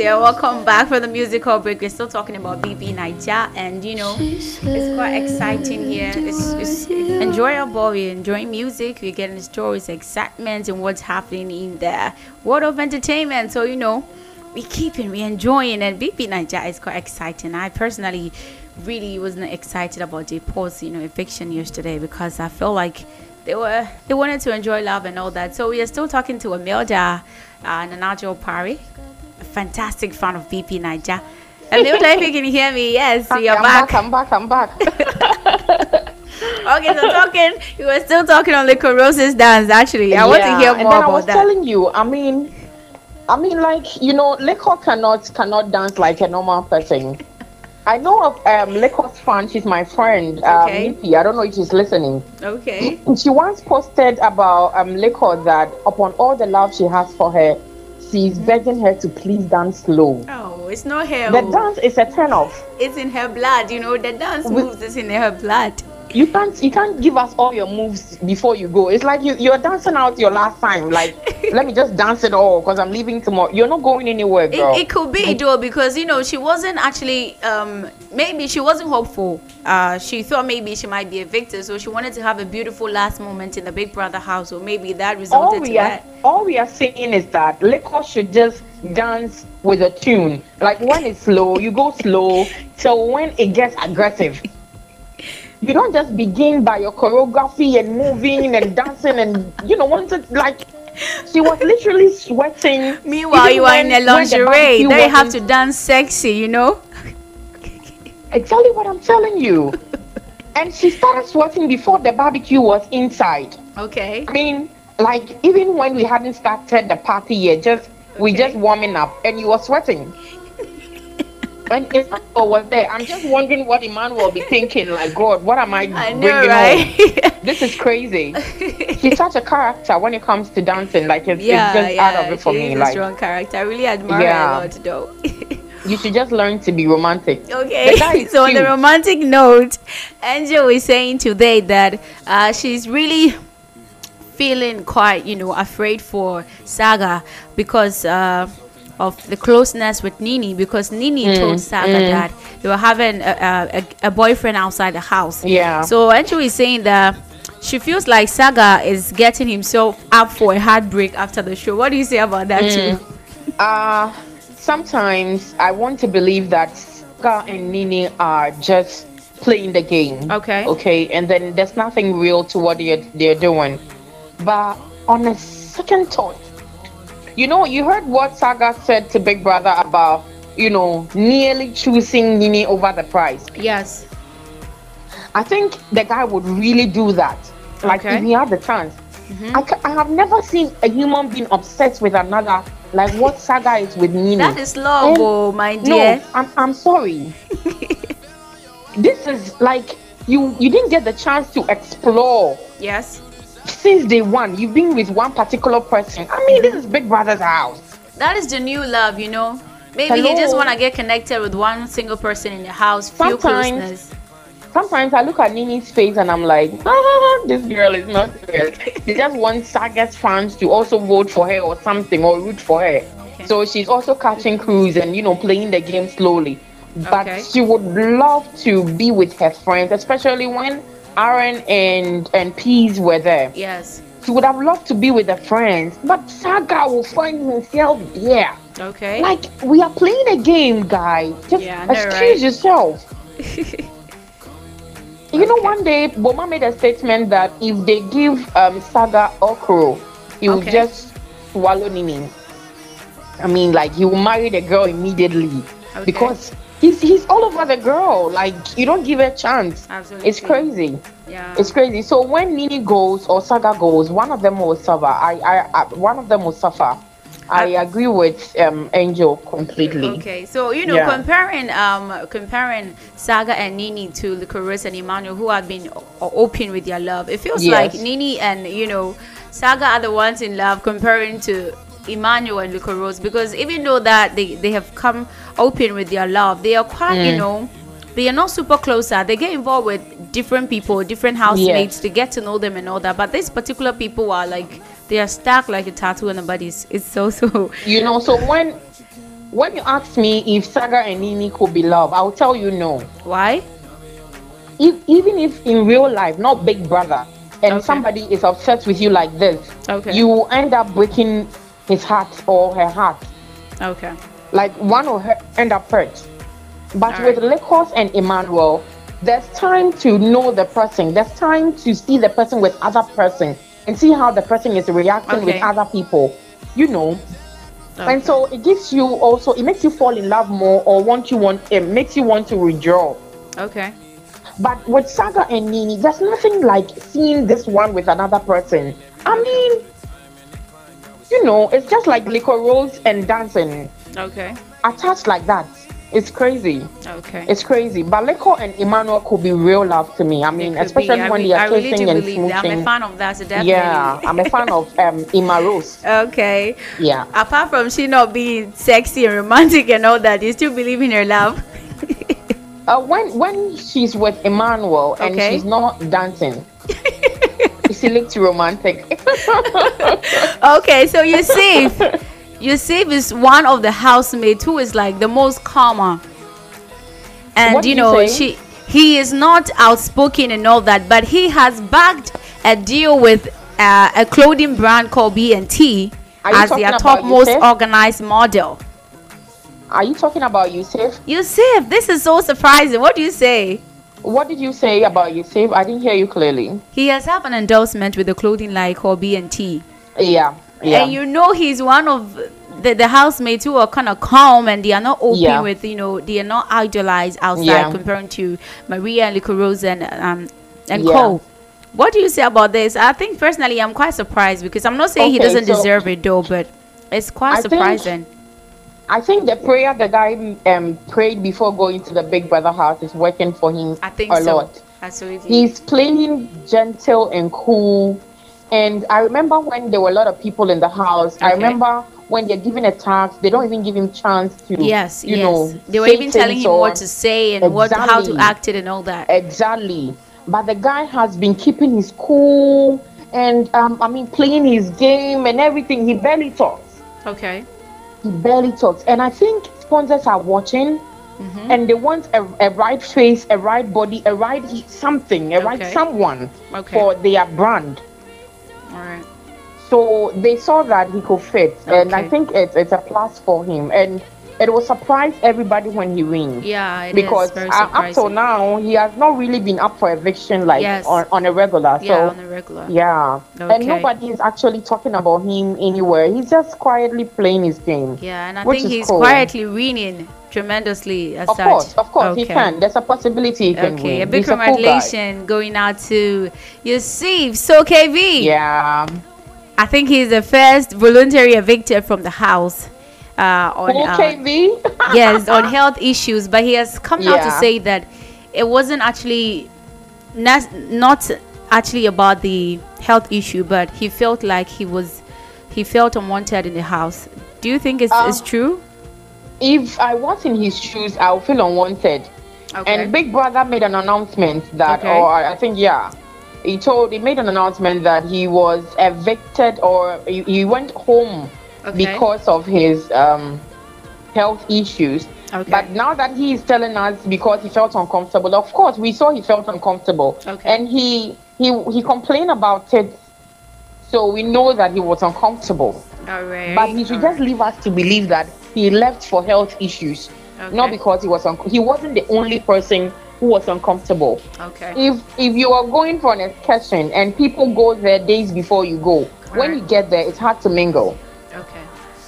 Yeah, welcome back for the musical break. We're still talking about BB Naija, and you know, it's quite exciting here. It's, it's enjoyable. We're enjoying music. We're getting stories, excitement, and what's happening in the world of entertainment. So you know, we keeping, we enjoying, and BB Naija is quite exciting. I personally really wasn't excited about the post, you know, eviction yesterday because I felt like they were they wanted to enjoy love and all that. So we are still talking to Amelda uh, Nanajo Pari, fantastic fan of BB Naija. Amelda, if you can hear me, yes, we are I'm back. back. I'm back. I'm back. Okay, so talking, you were still talking on Rose's dance. Actually, I want to Yeah, hear more then I about was that. telling you, I mean, I mean, like you know, Liquor cannot cannot dance like a normal person. I know of um, fan. She's my friend, um, Okay. Nippy. I don't know if she's listening. okay. She once posted about um, that upon all the love she has for her, she's begging her to please dance slow. Oh, it's not her. The dance is a turn off. It's in her blood. You know, the dance moves is in her blood. You can't you can't give us all your moves before you go. It's like you you're dancing out your last time. Like let me just dance it all because I'm leaving tomorrow. You're not going anywhere, girl. It, it could be though because you know she wasn't actually um maybe she wasn't hopeful. Uh, she thought maybe she might be a victor, so she wanted to have a beautiful last moment in the Big Brother house, or maybe that all resulted to we are that. all we are saying is that Liquor should just dance with a tune. Like when it's slow, you go slow. So when it gets aggressive, you don't just begin by your choreography and moving and dancing and you know wanted like she was literally sweating. Meanwhile, you are in a the lingerie. barbecue There you have to dance sexy, you know. Exactly what I'm telling you. and she started sweating before the barbecue was inside. Okay. I mean, like even when we hadn't started the party yet, just we just warming up, and you were sweating. And Emmanuel was there. I'm just wondering what Emmanuel will be thinking. Like, God, what am I, I know, bringing right? home? This is crazy. She's such a character when it comes to dancing. Like, it's, Yeah, it's just yeah. out of it for me. Like, strong character. I really admire Yeah. her a lot, though. you should just learn to be romantic. Okay, so on the romantic note, Angel is saying today that uh, she's really feeling quite, you know, afraid for Saga because uh, of the closeness with Nini. Because Nini Mm, told Saga mm. that they were having a, a, a boyfriend outside the house. Yeah. So Angel is saying that she feels like Saga is getting himself up for a heartbreak after the show. What do you say about that Mm. too? Uh, sometimes I want to believe that Saga and Nini are just playing the game. Okay. Okay, and then there's nothing real to what they're, they're doing. But on a second thought, you know, you heard what Saga said to Big Brother about, you know, nearly choosing Nini over the prize. Yes. I think the guy would really do that. Like Okay. if he had the chance. Mm-hmm. I, I have never seen a human being obsessed with another like what Saga is with Nini. That is love, oh, my dear. No, I'm, I'm sorry. this is like you you didn't get the chance to explore Yes. Since day one. You've been with one particular person. I mean, this is Big Brother's house. That is the new love, you know. Maybe he just want to get connected with one single person in the house, feel Sometimes- closeness. Sometimes I look at Nini's face and I'm like, ah, this girl is not real. She just wants Saga's fans to also vote for her or something or root for her. So she's also catching cruise and you know playing the game slowly. But Okay. she would love to be with her friends, especially when Arin and and Peace were there. Yes. She would have loved to be with her friends, but Saga will find himself there. Okay. Like we are playing a game, guy. Just Yeah, excuse right? yourself. You know, one day Boma made a statement that if they give um, Saga Okro, he will Okay. just swallow Nini. I mean, like he will marry the girl immediately Okay. because he's he's all over the girl. Like you don't give her a chance. Absolutely. It's crazy. Yeah. It's crazy. So when Nini goes or Saga goes, one of them will suffer. I, I, I one of them will suffer. I agree with um, Angel completely. Okay, so you know, Yeah. comparing um comparing Saga and Nini to Liquorose and Emmanuel, who have been o- open with their love, it feels Yes. like Nini and you know Saga are the ones in love comparing to Emmanuel and Liquorose because even though that they they have come open with their love, they are quite you Mm. know they are not super closer. They get involved with different people, different housemates to get to know them and all that. But these particular people are like they are stuck like a tattoo on the bodies. It's so so. You know, so when when you ask me if Saga and Nini could be love, I'll tell you no. Why? If, even if in real life, not Big Brother, and somebody is obsessed with you like this, Okay. you will end up breaking his heart or her heart. Okay. Like one will end up hurt. But All with Lekos and Emmanuel, there's time to know the person. There's time to see the person with other person and see how the person is reacting with other people. You know. And so it gives you also it makes you fall in love more or want you want it makes you want to withdraw. Okay. But with Saga and Nini, there's nothing like seeing this one with another person. I mean, you know, it's just like Liquorose and dancing Okay. attached like that. It's crazy. Okay. It's crazy. But Leko and Emmanuel could be real love to me. I mean, especially be. When they are really kissing and believe that. I'm a fan of that, so definitely. Yeah, I'm a fan of um, Rose. Okay. Yeah. Apart from she not being sexy and romantic and all that, you still believe in her love. Uh, when when she's with Emmanuel and Okay. she's not dancing, she looks romantic. Okay, so Yousef, Yousef is one of the housemates who is like the most calmer. And What you do you know, she he is not outspoken and all that, but he has bagged a deal with uh, a clothing brand called B&T as their about top most Yousef? organized model. Are you talking about Yousef? Yousef, this is so surprising. What do you say? What did you say about Yousef? I didn't hear you clearly. He has had an endorsement with a clothing line called B&T. Yeah, yeah. And you know he's one of the, the housemates who are kind of calm and they are not open Yeah. with, you know, they are not idolized outside Yeah. comparing to Maria and Liquorose and, um, and Yeah. Co. What do you say about this? I think personally I'm quite surprised because I'm not saying he doesn't so- deserve it though, but it's quite I think- surprising. I think the prayer the guy um, prayed before going to the Big Brother house is working for him I think a so. lot. Absolutely. He's playing gentle and cool. And I remember when there were a lot of people in the house. I remember when they're given a task, they don't even give him chance to. yes, you yes. know, they were even telling him what to say and what how to act it and all that. Exactly. But the guy has been keeping his cool and um, I mean playing his game and everything. He barely talks. Okay. He barely talks. And I think sponsors are watching Mm-hmm. and they want a, a right face, a right body, a right something, a right someone Okay. for their brand. All right. So they saw that he could fit, and I think it's it's a plus for him. And it will surprise everybody when he wins. Yeah, it is because uh, up till now he has not really been up for eviction like Yes. on, on a regular. Yeah, so on a regular. yeah, Okay. and nobody is actually talking about him anywhere. He's just quietly playing his game. Yeah, and I think he's cool. quietly winning tremendously as Of such. course, of course, he can. There's a possibility he can Okay, win. a big He's cool congratulations going out to Yousef. So Kayvee, Yeah. I think he's the first voluntary evicted from the house. Uh, on Cool uh, yes, on health issues, but he has come out to say that it wasn't actually not, not actually about the health issue, but he felt like he was he felt unwanted in the house. Do you think it's, it's true? if I was in his shoes, I would feel unwanted. Okay. And Big Brother made an announcement that, Okay. or I I think, yeah, he told, he made an announcement that he was evicted or he, he went home Okay. because of his um, health issues. Okay. But now that he is telling us because he felt uncomfortable, of course, we saw he felt uncomfortable. Okay. And he, he, he complained about it. So we know that he was uncomfortable. All right. But he should just leave us to believe that he left for health issues, not because he was un- he wasn't the only person who was uncomfortable. Okay. If if you are going for an excursion and people go there days before you go, when you get there, it's hard to mingle.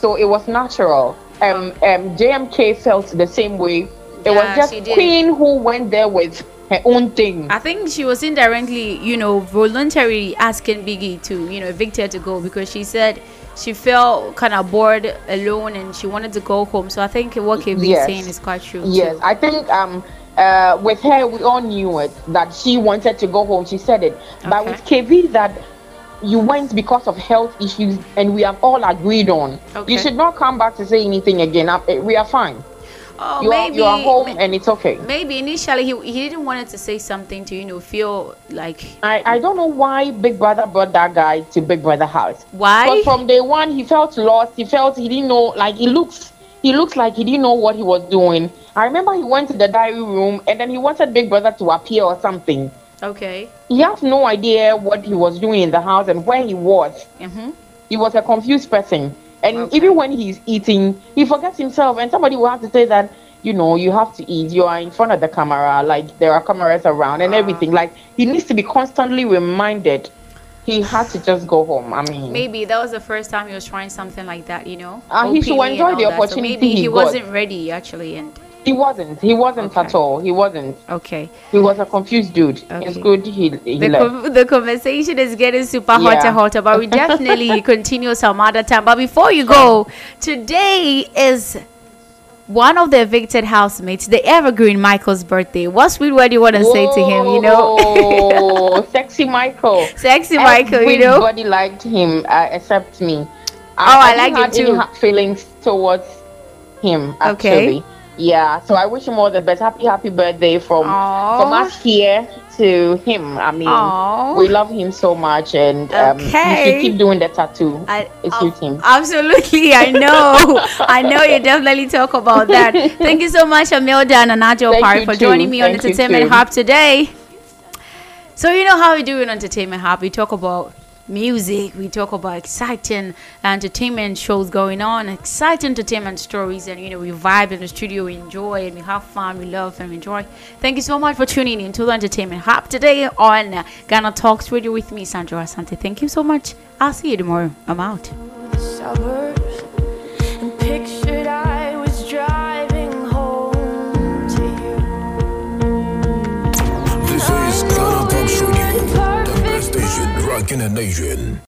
Okay. So it was natural. Um, um, JMK felt the same way. It Yeah, was just. Queen who went there with her own thing. I think she was indirectly, you know, voluntarily asking Biggie to, you know, evict her to go because she said she felt kind of bored alone and she wanted to go home. So I think what Kayvee is saying is quite true. Yes, too. I think um uh with her we all knew it that she wanted to go home. She said it, but with Kayvee that you went because of health issues, and we have all agreed on. Okay. You should not come back to say anything again. Uh, We are fine. Oh, you are you are home, and it's okay. maybe initially he, he didn't want to say something to, you know, feel like I, I don't know why Big Brother brought that guy to Big Brother house. Why? Because from day one he felt lost. He felt he didn't know. Like he looks, he looks like he didn't know what he was doing. I remember he went to the diary room and then he wanted Big Brother to appear or something. okay. He has no idea what he was doing in the house and where he was. Mm-hmm. He was a confused person. And even when he's eating, he forgets himself. And somebody will have to say that, you know, you have to eat. You are in front of the camera. Like, there are cameras around and everything. Like, he needs to be constantly reminded. He had to just go home. I mean, Maybe that was the first time he was trying something like that, you know. Ah, he should enjoy the that. So opportunity maybe he he wasn't ready actually, and he wasn't. He wasn't at all. He wasn't. Okay. He was a confused dude. Okay. It's good he, he the, con- the conversation is getting super hot Yeah. and hotter, but we definitely continue some other time. But before you go, today is one of the evicted housemates, the evergreen Michael's birthday. What sweet word do you want to say to him? You know, Oh, sexy Michael. Sexy Michael, you know? Everybody liked him uh, except me. Oh, I liked him have too. feelings towards him Okay. Yeah, so I wish him all the best. Happy, happy birthday from from us here to him. I mean, Aw. we love him so much, and um, you should keep doing the tattoo. I, it suits him. Absolutely, I know. I know you definitely talk about that. Thank you so much, Amilda and Anajo you for too. joining me on Thank you Entertainment. Hub today. So you know how we do in Entertainment Hub. We talk about music. We talk about exciting entertainment shows going on, exciting entertainment stories, and you know we vibe in the studio, we enjoy, and we have fun, we love and we enjoy. Thank you so much for tuning in to the Entertainment Hub today on Ghana Talks Radio with me, Sandra Asante. Thank you so much. I'll see you tomorrow. I'm out. Station rocking the nation.